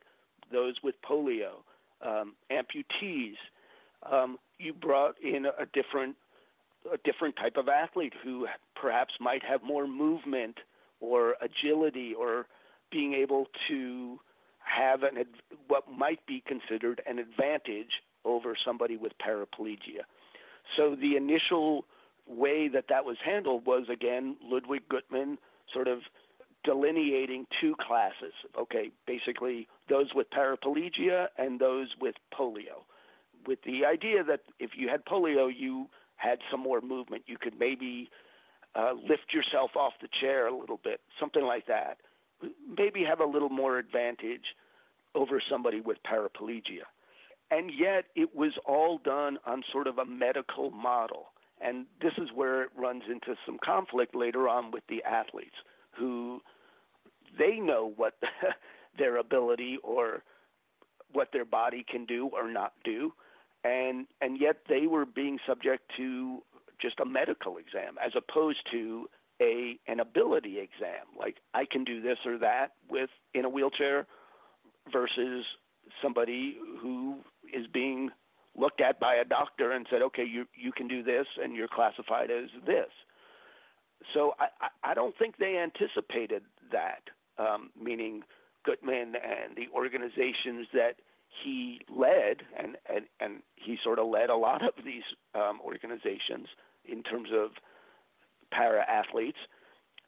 those with polio, um, amputees, um, you brought in a different a different type of athlete who perhaps might have more movement or agility or being able to have an what might be considered an advantage over somebody with paraplegia. So the initial way that that was handled was again Ludwig Guttmann sort of delineating two classes. Okay, basically those with paraplegia and those with polio, with the idea that if you had polio, you had some more movement. You could maybe uh, lift yourself off the chair a little bit, something like that. Maybe have a little more advantage over somebody with paraplegia. And yet it was all done on sort of a medical model. And this is where it runs into some conflict later on with the athletes who they know what <laughs> their ability or what their body can do or not do and and yet they were being subject to just a medical exam as opposed to a an ability exam like I can do this or that with in a wheelchair versus somebody who is being looked at by a doctor and said okay you you can do this and you're classified as this. So I I don't think they anticipated that um, meaning Guttmann and the organizations that he led, and, and, and he sort of led a lot of these um, organizations in terms of para athletes,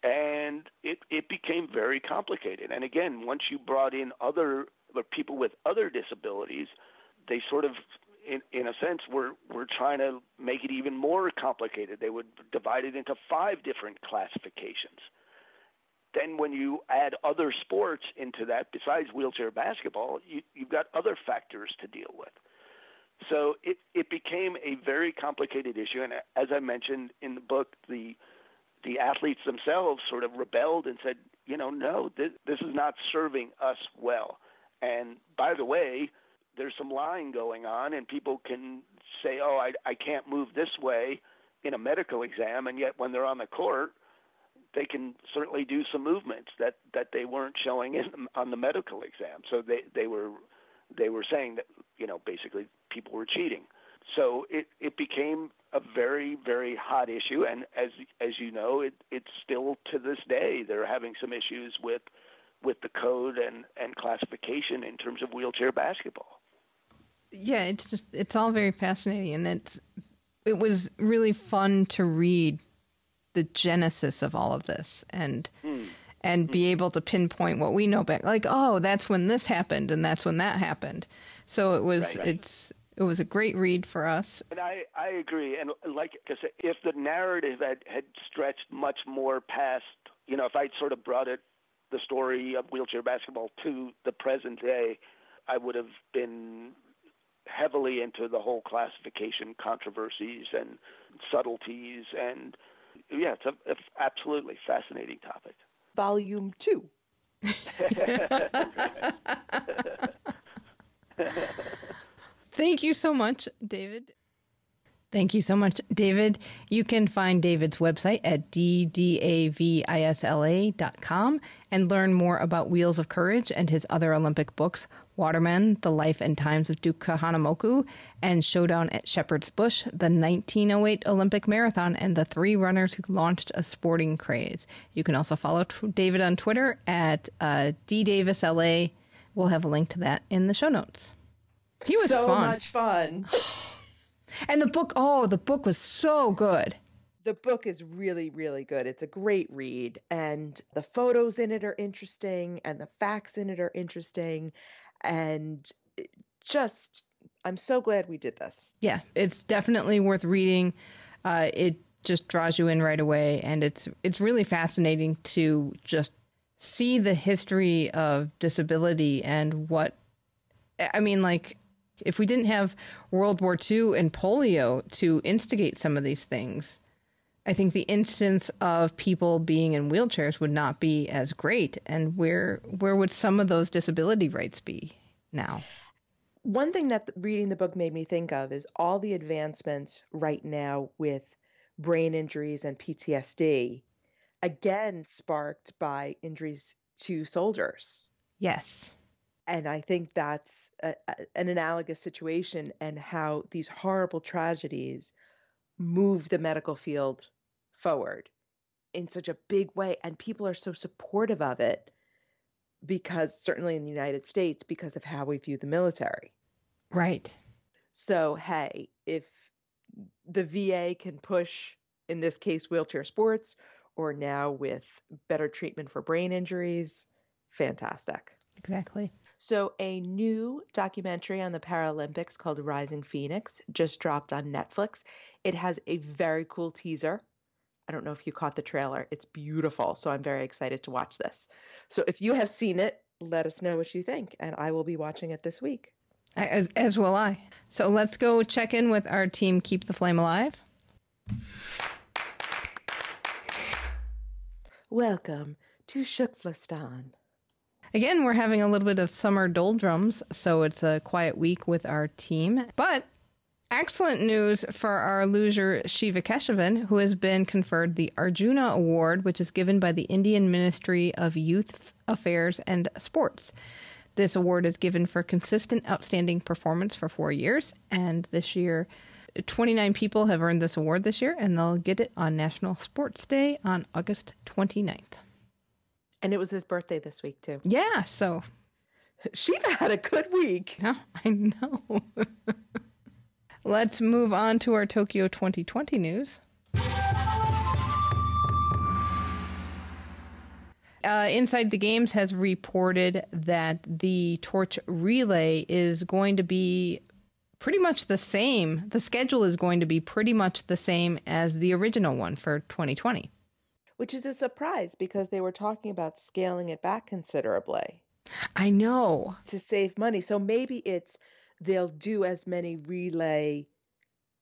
and it, it became very complicated. And again, once you brought in other people with other disabilities, they sort of, in, in a sense, were, were trying to make it even more complicated. They would divide it into five different classifications then when you add other sports into that besides wheelchair basketball, you, you've got other factors to deal with. So it, it became a very complicated issue. And as I mentioned in the book, the the athletes themselves sort of rebelled and said, you know, no, this, this is not serving us well. And by the way, there's some lying going on, and people can say, oh, I, I can't move this way in a medical exam, and yet when they're on the court, they can certainly do some movements that that they weren't showing in on the medical exam. So they they were they were saying that you know basically people were cheating. So it it became a very very hot issue, and as as you know, it it's still to this day they're having some issues with with the code and and classification in terms of wheelchair basketball. Yeah, it's just it's all very fascinating, and it's it was really fun to read the genesis of all of this and mm. and be able to pinpoint what we know back like oh that's when this happened and that's when that happened so it was right. it's it was a great read for us and i i agree and like I said, if the narrative had had stretched much more past you know if i'd sort of brought it the story of wheelchair basketball to the present day i would have been heavily into the whole classification controversies and subtleties and yeah, it's, a, it's absolutely fascinating topic. Volume two. <laughs> <laughs> <laughs> Thank you so much, David. Thank you so much, David. You can find David's website at ddAvisla.com and learn more about Wheels of Courage and his other Olympic books, Watermen, The Life and Times of Duke Kahanamoku, and Showdown at Shepherd's Bush, the 1908 Olympic Marathon, and the three runners who launched a sporting craze. You can also follow David on Twitter at uh, ddavisla. We'll have a link to that in the show notes. He was so fun. much fun. <sighs> And the book, oh, the book was so good. The book is really, really good. It's a great read. And the photos in it are interesting, and the facts in it are interesting. And just, I'm so glad we did this. Yeah, it's definitely worth reading. Uh, it just draws you in right away. And it's, it's really fascinating to just see the history of disability and what, I mean, like, if we didn't have World War II and polio to instigate some of these things, I think the instance of people being in wheelchairs would not be as great. And where where would some of those disability rights be now? one thing that reading the book made me think of is all the advancements right now with brain injuries and PTSD, again sparked by injuries to soldiers. Yes. And I think that's a, a, an analogous situation and how these horrible tragedies move the medical field forward in such a big way. And people are so supportive of it because, certainly in the United States, because of how we view the military. Right. So, hey, if the VA can push, in this case, wheelchair sports, or now with better treatment for brain injuries, fantastic. Exactly. So, a new documentary on the Paralympics called Rising Phoenix just dropped on Netflix. It has a very cool teaser. I don't know if you caught the trailer. It's beautiful. So, I'm very excited to watch this. So, if you have seen it, let us know what you think, and I will be watching it this week. As, as will I. So, let's go check in with our team Keep the Flame Alive. Welcome to TKFLASTAN. Again, we're having a little bit of summer doldrums, so it's a quiet week with our team. But excellent news for our luger Shiva Keshavan, who has been conferred the Arjuna Award, which is given by the Indian Ministry of Youth Affairs and Sports. This award is given for consistent, outstanding performance for four years, and this year, 29 people have earned this award this year, and they'll get it on National Sports Day on August 29th. And it was his birthday this week, too. Yeah, so. <laughs> Shiva had a good week. Yeah, I know. <laughs> Let's move on to our Tokyo 2020 news. Uh, Inside the Games has reported that the torch relay is going to be pretty much the same. The schedule is going to be pretty much the same as the original one for 2020 which is a surprise because they were talking about scaling it back considerably. I know. To save money. So maybe it's they'll do as many relay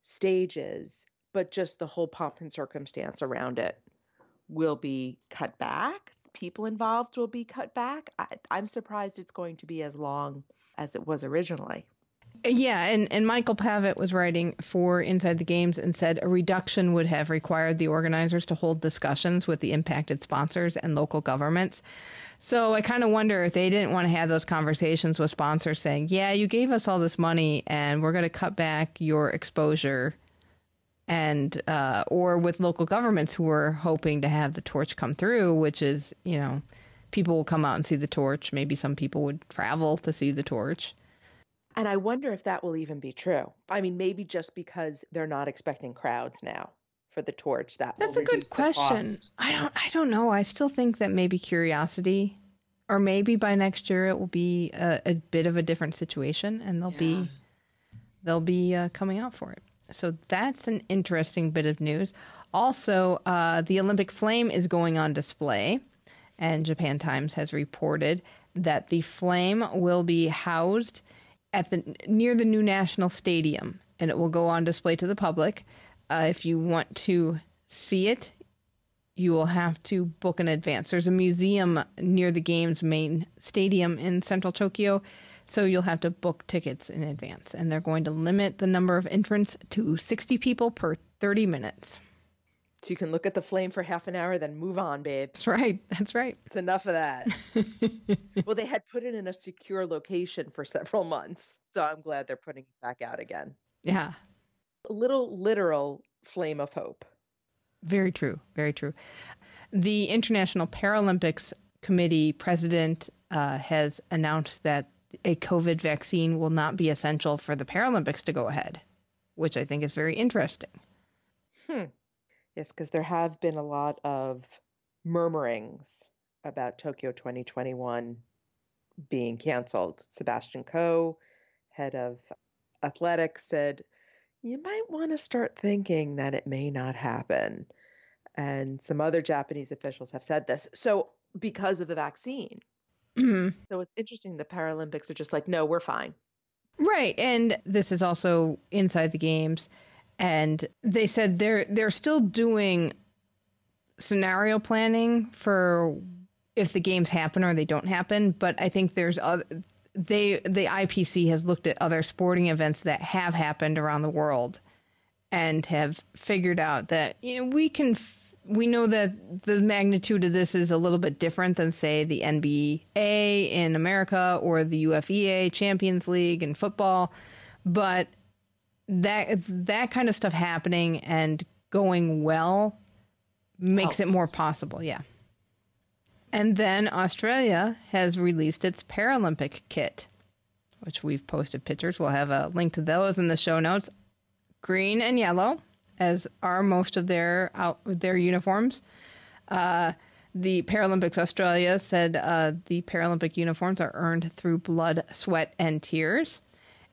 stages, but just the whole pomp and circumstance around it will be cut back. People involved will be cut back. I, I'm surprised it's going to be as long as it was originally. Yeah, and, and Michael Pavitt was writing for Inside the Games and said a reduction would have required the organizers to hold discussions with the impacted sponsors and local governments. So I kind of wonder if they didn't want to have those conversations with sponsors saying, yeah, you gave us all this money and we're going to cut back your exposure. And, uh, or with local governments who were hoping to have the torch come through, which is, you know, people will come out and see the torch. Maybe some people would travel to see the torch. And I wonder if that will even be true. I mean, maybe just because they're not expecting crowds now for the torch. That that's a good question. I don't. I don't know. I still think that maybe curiosity, or maybe by next year it will be a, a bit of a different situation, and they'll yeah. be they'll be uh, coming out for it. So that's an interesting bit of news. Also, uh, the Olympic flame is going on display, and Japan Times has reported that the flame will be housed at the near the new national stadium, and it will go on display to the public. Uh, if you want to see it, you will have to book in advance. There's a museum near the game's main stadium in central Tokyo, so you'll have to book tickets in advance. And they're going to limit the number of entrants to 60 people per 30 minutes. So you can look at the flame for half an hour, then move on, babe. That's right. That's right. It's enough of that. <laughs> well, they had put it in a secure location for several months. So I'm glad they're putting it back out again. Yeah. A little literal flame of hope. Very true. Very true. The International Paralympics Committee president uh, has announced that a COVID vaccine will not be essential for the Paralympics to go ahead, which I think is very interesting. Yes, because there have been a lot of murmurings about Tokyo 2021 being canceled. Sebastian Coe, head of athletics, said, You might want to start thinking that it may not happen. And some other Japanese officials have said this. So, because of the vaccine. Mm-hmm. So, it's interesting the Paralympics are just like, No, we're fine. Right. And this is also inside the games and they said they're they're still doing scenario planning for if the games happen or they don't happen. But I think there's other they the IPC has looked at other sporting events that have happened around the world and have figured out that you know we can we know that the magnitude of this is a little bit different than say the NBA in America or the UEFA Champions League in football but that that kind of stuff happening and going well makes Helps. it more possible yeah and then Australia has released its Paralympic kit, which we've posted pictures. We'll have a link to those in the show notes. Green and yellow, as are most of their out their uniforms. Uh, the Paralympics Australia said uh, the Paralympic uniforms are earned through blood, sweat, and tears,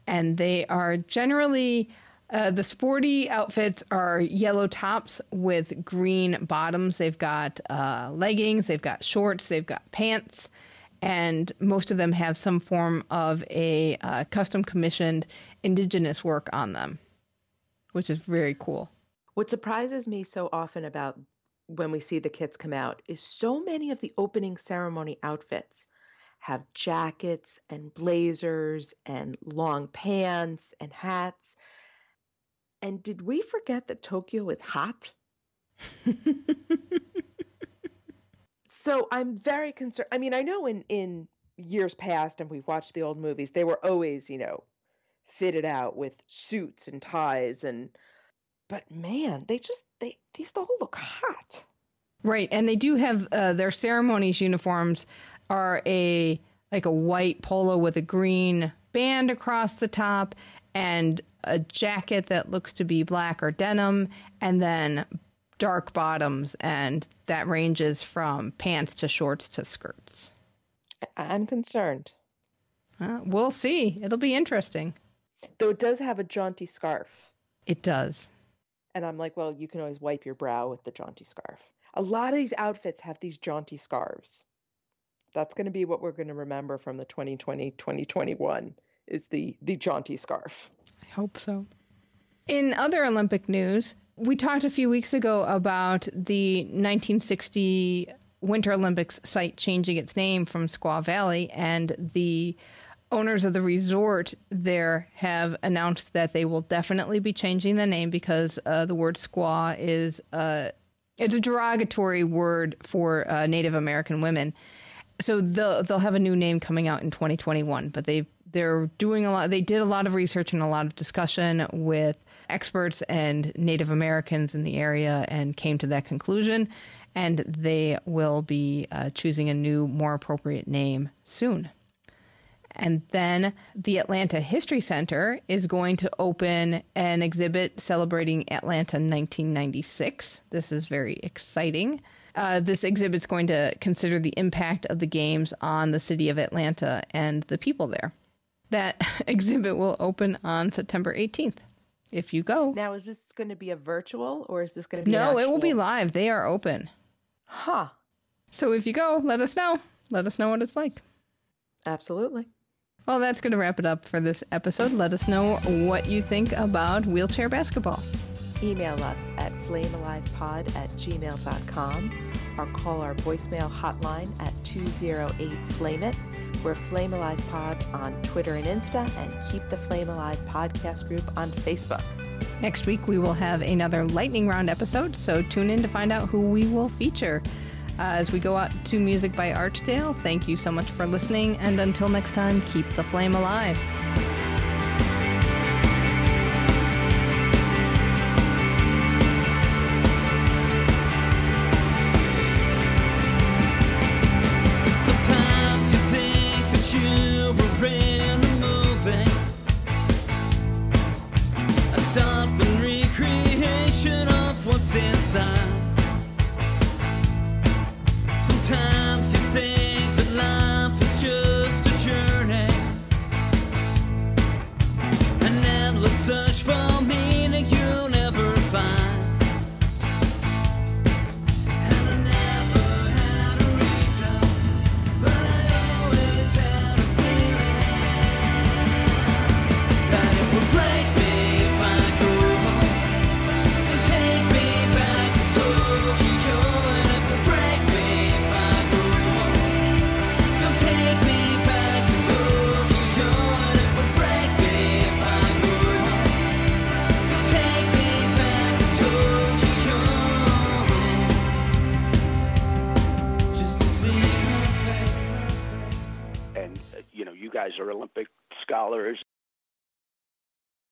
and they are generally uh, the sporty outfits are yellow tops with green bottoms. They've got uh, leggings, they've got shorts, they've got pants, and most of them have some form of a uh, custom commissioned indigenous work on them, which is very cool. What surprises me so often about when we see the kits come out is so many of the opening ceremony outfits have jackets and blazers and long pants and hats and did we forget that Tokyo is hot? so I'm very concerned. I mean, I know in in years past, and we've watched the old movies, they were always, you know, fitted out with suits and ties and. But man, they just they these all look hot. Right, and they do have uh, their ceremonies uniforms are a like a white polo with a green band across the top and a jacket that looks to be black or denim, and then dark bottoms, and that ranges from pants to shorts to skirts. I'm concerned. Uh, we'll see. It'll be interesting. Though it does have a jaunty scarf. It does. And I'm like, well, you can always wipe your brow with the jaunty scarf. A lot of these outfits have these jaunty scarves. That's going to be what we're going to remember from the 2020 2021 is the the jaunty scarf. I hope so. In other Olympic news, we talked a few weeks ago about the 1960 Winter Olympics site changing its name from Squaw Valley, and the owners of the resort there have announced that they will definitely be changing the name because uh, the word squaw is uh, it's a derogatory word for uh, Native American women. So they'll they'll have a new name coming out in 2021, but they've they're doing a lot. They did a lot of research and a lot of discussion with experts and Native Americans in the area and came to that conclusion. And they will be uh, choosing a new, more appropriate name soon. And then the Atlanta History Center is going to open an exhibit celebrating Atlanta 1996. This is very exciting. Uh, this exhibit is going to consider the impact of the games on the city of Atlanta and the people there. That <laughs> exhibit will open on September 18th. If you go. Now, is this going to be a virtual or is this going to be No, it will be live. They are open. Huh. So if you go, let us know. Let us know what it's like. Absolutely. Well, that's going to wrap it up for this episode. Let us know what you think about wheelchair basketball. Email us at flamealivepod at gmail.com or call our voicemail hotline at 208 Flame It we're Flame Alive Pod on Twitter and Insta, and keep the Flame Alive podcast group on Facebook. Next week, we will have another lightning round episode, so tune in to find out who we will feature. Uh, as we go out to music by Archdale, thank you so much for listening, and until next time, keep the flame alive.